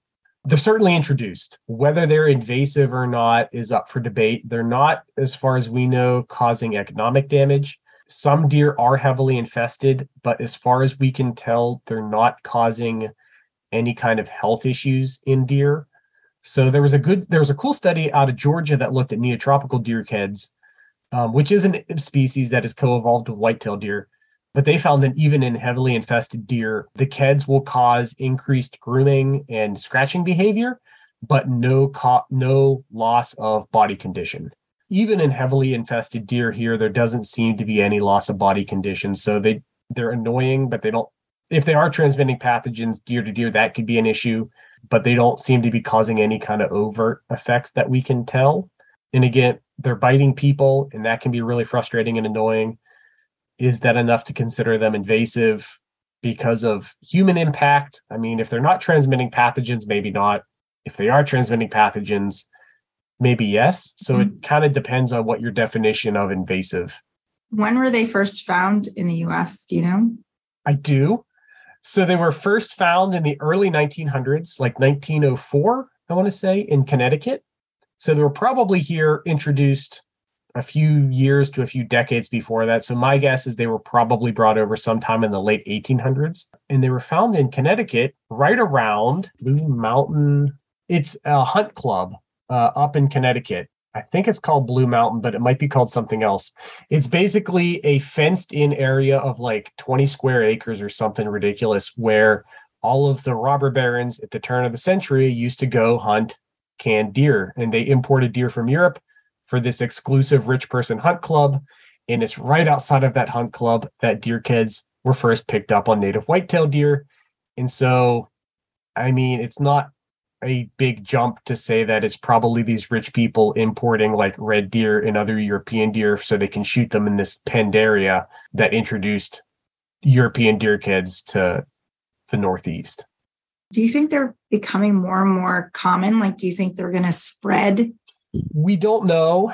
They're certainly introduced. Whether they're invasive or not is up for debate. They're not, as far as we know, causing economic damage. Some deer are heavily infested, but as far as we can tell, they're not causing any kind of health issues in deer. So there was a good, there was a cool study out of Georgia that looked at neotropical deer keds, um, which is a species that is co-evolved with whitetail deer But they found that even in heavily infested deer, the KEDs will cause increased grooming and scratching behavior, but no co- no loss of body condition. Even in heavily infested deer here, there doesn't seem to be any loss of body condition. So they they're annoying, but they don't. If they are transmitting pathogens deer to deer, that could be an issue. But they don't seem to be causing any kind of overt effects that we can tell. And again, they're biting people, and that can be really frustrating and annoying. Is that enough to consider them invasive because of human impact? I mean, if they're not transmitting pathogens, maybe not. If they are transmitting pathogens, maybe yes. So mm-hmm. it kind of depends on what your definition of invasive. When were they first found in the US? Do you know? I do. So they were first found in the early 1900s, like 1904, I want to say, in Connecticut. So they were probably here introduced a few years to a few decades before that. So my guess is they were probably brought over sometime in the late 1800s. And they were found in Connecticut right around Blue Mountain. It's a hunt club uh, up in Connecticut. I think it's called Blue Mountain, but it might be called something else. It's basically a fenced in area of like 20 square acres or something ridiculous where all of the robber barons at the turn of the century used to go hunt canned deer and they imported deer from Europe for this exclusive rich person hunt club. And it's right outside of that hunt club that deer keds were first picked up on native whitetail deer. And so, I mean, it's not a big jump to say that it's probably these rich people importing like red deer and other European deer so they can shoot them in this penned area that introduced European deer keds to the Northeast. Do you think they're becoming more and more common? Like, do you think they're going to spread? We don't know.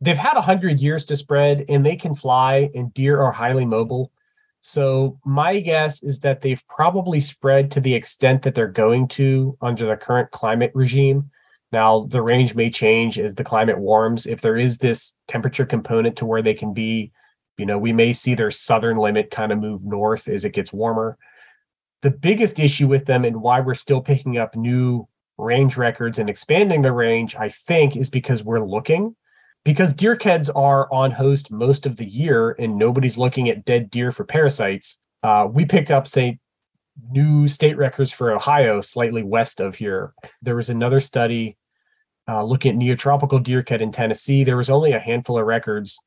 They've had a hundred years to spread, and they can fly, and deer are highly mobile. So my guess is that they've probably spread to the extent that they're going to under the current climate regime. Now the range may change as the climate warms. If there is this temperature component to where they can be, you know, we may see their southern limit kind of move north as it gets warmer the biggest issue with them and why we're still picking up new range records and expanding the range, I think, is because we're looking. Because deer keds are on host most of the year and nobody's looking at dead deer for parasites, uh, we picked up, say, new state records for Ohio, slightly west of here. There was another study uh, looking at neotropical deer ked in Tennessee. There was only a handful of records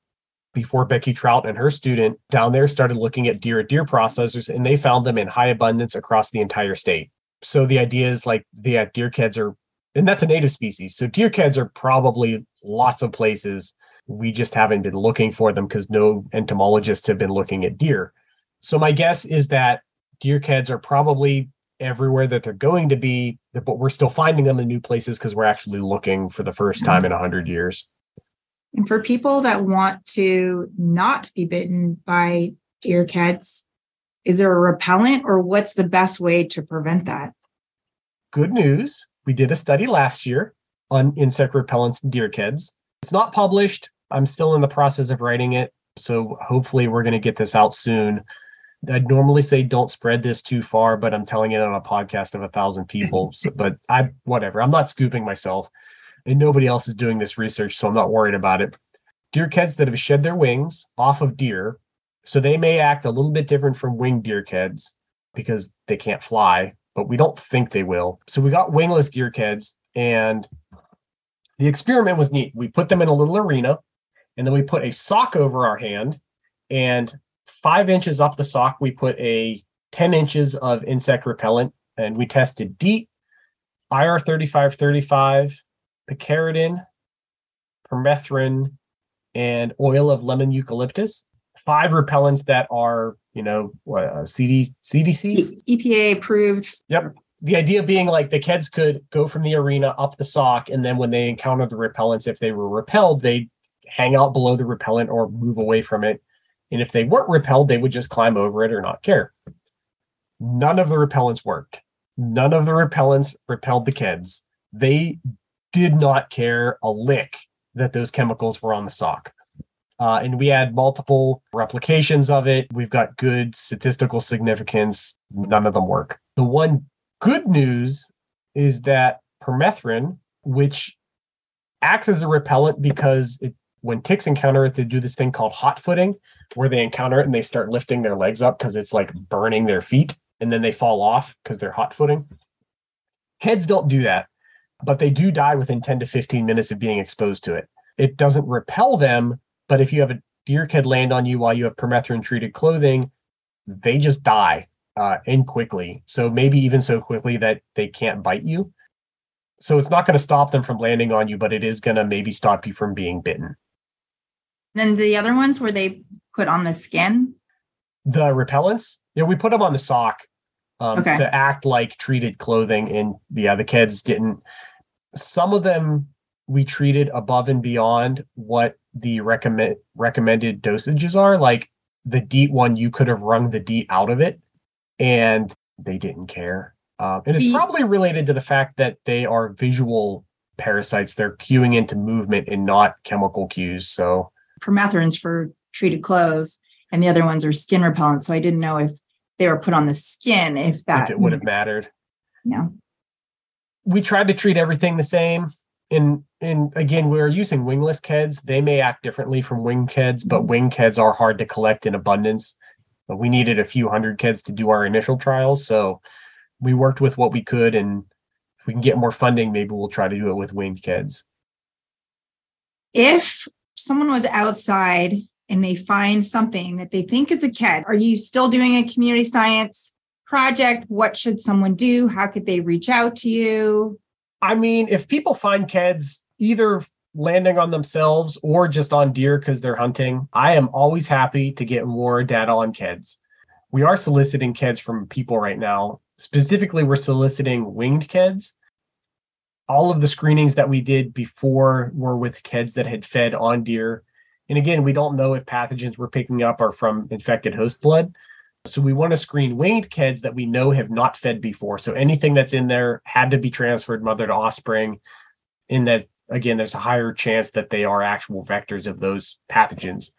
before Becky Trout and her student down there started looking at deer at deer processors and they found them in high abundance across the entire state. So the idea is like the uh, deer keds are, and that's a native species. So deer keds are probably lots of places. We just haven't been looking for them because no entomologists have been looking at deer. So my guess is that deer keds are probably everywhere that they're going to be, but we're still finding them in new places because we're actually looking for the first time in 100 years. And for people that want to not be bitten by deer keds, is there a repellent or what's the best way to prevent that? Good news. We did a study last year on insect repellents and deer keds. It's not published. I'm still in the process of writing it. So hopefully we're going to get this out soon. I'd normally say don't spread this too far, but I'm telling it on a podcast of a thousand people. So, but I, whatever, I'm not scooping myself and nobody else is doing this research, so I'm not worried about it. Deer keds that have shed their wings off of deer, so they may act a little bit different from winged deer keds because they can't fly, but we don't think they will. So we got wingless deer keds, and the experiment was neat. We put them in a little arena, and then we put a sock over our hand, and five inches up the sock, we put a 10 inches of insect repellent, and we tested DEET, IR 3535, picaridin, permethrin, and oil of lemon eucalyptus. Five repellents that are, you know, what, uh, CD, CDCs? EPA approved. Yep. The idea being like the keds could go from the arena up the sock, and then when they encountered the repellents, if they were repelled, they'd hang out below the repellent or move away from it. And if they weren't repelled, they would just climb over it or not care. None of the repellents worked. None of the repellents repelled the keds. They did not care a lick that those chemicals were on the sock. Uh, and we had multiple replications of it. We've got good statistical significance. None of them work. The one good news is that permethrin, which acts as a repellent because it when ticks encounter it, they do this thing called hot footing, where they encounter it and they start lifting their legs up because it's like burning their feet, and then they fall off because they're hot footing. Keds don't do that, but they do die within 10 to 15 minutes of being exposed to it. It doesn't repel them, but if you have a deer ked land on you while you have permethrin treated clothing, they just die uh, in quickly. So maybe even so quickly that they can't bite you. So it's not going to stop them from landing on you, but it is going to maybe stop you from being bitten. Then the other ones where they put on the skin. The repellents, yeah, we put them on the sock um, Okay. to act like treated clothing, and yeah, the keds didn't. Some of them we treated above and beyond what the recommend recommended dosages are. Like the DEET one, you could have wrung the DEET out of it, and they didn't care. Um, and it's DEET- probably related to the fact that they are visual parasites. They're cueing into movement and not chemical cues. So permethrins for treated clothes, and the other ones are skin repellent. So I didn't know if they were put on the skin, if that if it would have mattered. Yeah. we tried to treat everything the same. And and again, we are using wingless keds. They may act differently from wing keds, but wing keds are hard to collect in abundance. But we needed a few hundred keds to do our initial trials, so we worked with what we could. And if we can get more funding, maybe we'll try to do it with winged keds. If someone was outside and they find something that they think is a ked, are you still doing a community science project? What should someone do? How could they reach out to you? I mean, if people find keds either landing on themselves or just on deer because they're hunting, I am always happy to get more data on keds. We are soliciting keds from people right now. Specifically, we're soliciting winged keds. All of the screenings that we did before were with keds that had fed on deer. And again, we don't know if pathogens we're picking up are from infected host blood. So we want to screen winged keds that we know have not fed before. So anything that's in there had to be transferred mother to offspring. In that, again, there's a higher chance that they are actual vectors of those pathogens.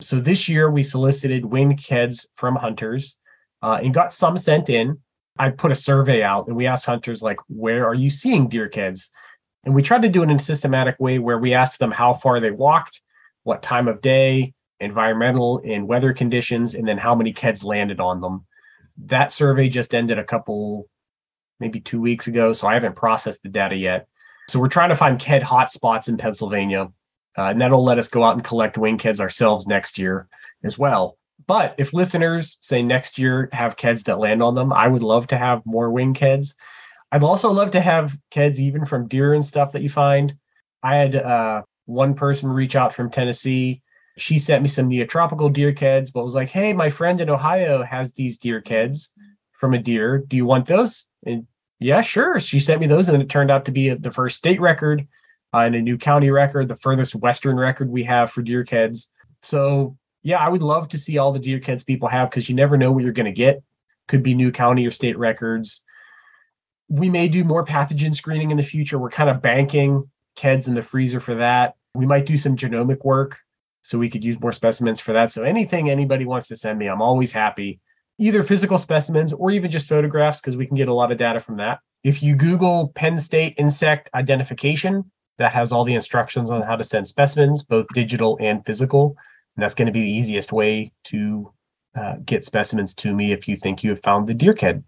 So this year we solicited winged keds from hunters uh, and got some sent in. I put a survey out and we asked hunters like, where are you seeing deer keds? And we tried to do it in a systematic way where we asked them how far they walked, what time of day, environmental and weather conditions, and then how many keds landed on them. That survey just ended a couple, maybe two weeks ago. So I haven't processed the data yet. So we're trying to find ked hotspots in Pennsylvania. Uh, and that'll let us go out and collect wing keds ourselves next year as well. But if listeners say next year have keds that land on them, I would love to have more wing keds. I'd also love to have keds even from deer and stuff that you find. I had uh, one person reach out from Tennessee. She sent me some neotropical deer keds, but was like, "Hey, my friend in Ohio has these deer keds from a deer. Do you want those?" And yeah, sure. She sent me those, and it turned out to be the first state record uh, and a new county record, the furthest western record we have for deer keds. So yeah, I would love to see all the deer keds people have because you never know what you're going to get. Could be new county or state records. We may do more pathogen screening in the future. We're kind of banking keds in the freezer for that. We might do some genomic work so we could use more specimens for that. So anything anybody wants to send me, I'm always happy. Either physical specimens or even just photographs because we can get a lot of data from that. If you Google Penn State insect identification, that has all the instructions on how to send specimens, both digital and physical. And that's going to be the easiest way to uh, get specimens to me if you think you have found the deer ked.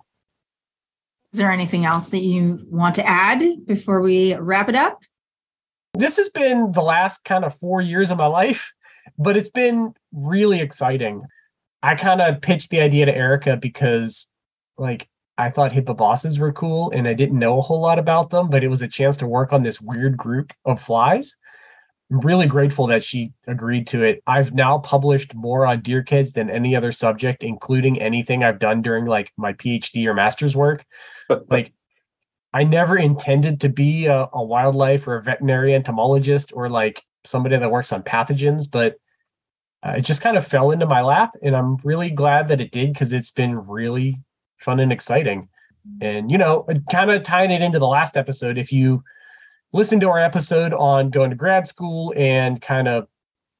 Is there anything else that you want to add before we wrap it up? This has been the last kind of four years of my life, but it's been really exciting. I kind of pitched the idea to Erica because, like, I thought hippoboscids were cool and I didn't know a whole lot about them, but it was a chance to work on this weird group of flies. I'm really grateful that she agreed to it. I've now published more on deer keds than any other subject, including anything I've done during like my PhD or master's work. like I never intended to be a, a wildlife or a veterinary entomologist or like somebody that works on pathogens, but uh, it just kind of fell into my lap. And I'm really glad that it did because it's been really fun and exciting. And, you know, kind of tying it into the last episode, if you listen to our episode on going to grad school and kind of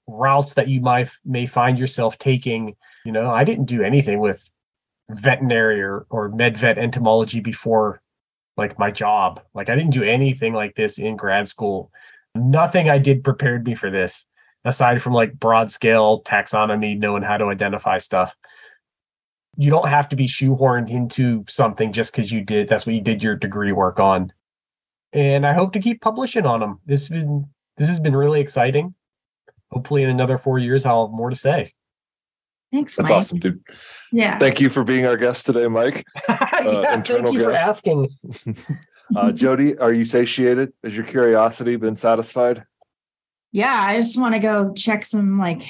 routes that you might may find yourself taking, you know, I didn't do anything with veterinary or, or med vet entomology before like my job. Like I didn't do anything like this in grad school. Nothing I did prepared me for this. Aside from like broad scale taxonomy, knowing how to identify stuff. You don't have to be shoehorned into something just because you did that's what you did your degree work on. And I hope to keep publishing on them. This has been this has been really exciting. Hopefully in another four years I'll have more to say. Thanks, That's Mike. awesome, dude. Yeah. Thank you for being our guest today, Mike. yeah, thank internal you for asking. Uh, Jody, are you satiated? Has your curiosity been satisfied? Yeah. I just want to go check some like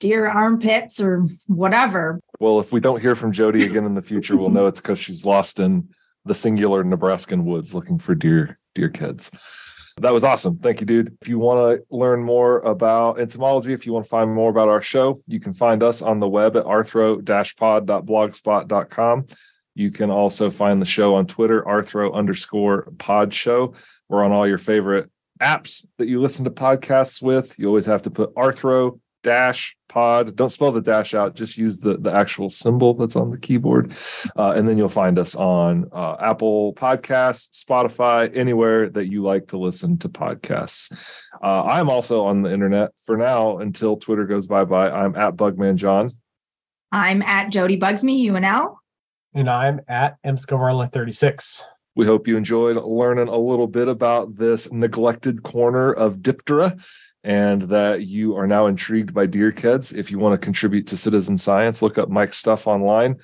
deer armpits or whatever. Well, if we don't hear from Jody again in the future, we'll know it's because she's lost in the singular Nebraskan woods looking for deer deer keds. That was awesome. Thank you, dude. If you want to learn more about entomology, if you want to find more about our show, you can find us on the web at arthro-pod.blogspot.com. You can also find the show on Twitter, arthro underscore pod show. We're on all your favorite apps that you listen to podcasts with. You always have to put arthro dash pod. Don't spell the dash out. Just use the, the actual symbol that's on the keyboard. Uh, and then you'll find us on uh, Apple Podcasts, Spotify, anywhere that you like to listen to podcasts. Uh, I'm also on the internet for now until Twitter goes bye bye. I'm at Bugman John. I'm at Jody Bugs Me, UNL. And I'm at mskvarla36. We hope you enjoyed learning a little bit about this neglected corner of Diptera and that you are now intrigued by deer keds. If you want to contribute to citizen science, look up Mike's stuff online.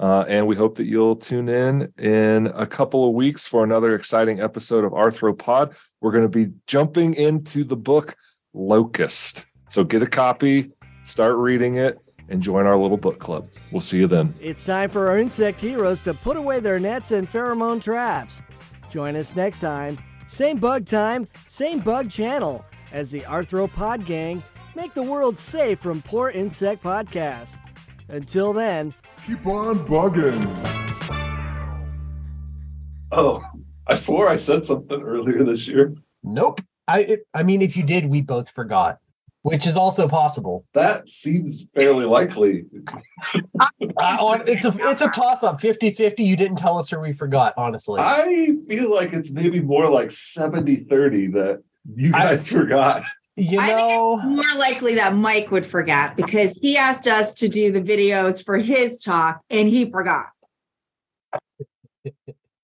Uh, and we hope that you'll tune in in a couple of weeks for another exciting episode of Arthropod. We're going to be jumping into the book Locust. So get a copy, start reading it, and join our little book club. We'll see you then. It's time for our insect heroes to put away their nets and pheromone traps. Join us next time, same bug time, same bug channel, as the Arthropod gang make the world safe from poor insect podcasts. Until then, Keep on bugging. Oh, I swore I said something earlier this year. Nope. I it, I mean, if you did, we both forgot, which is also possible. That seems fairly likely. Uh, it's a it's a toss up 50-50. You didn't tell us or we forgot, honestly. I feel like it's maybe more like 70 30 that you I- guys forgot. you I think know, More likely that Mike would forget because he asked us to do the videos for his talk and he forgot.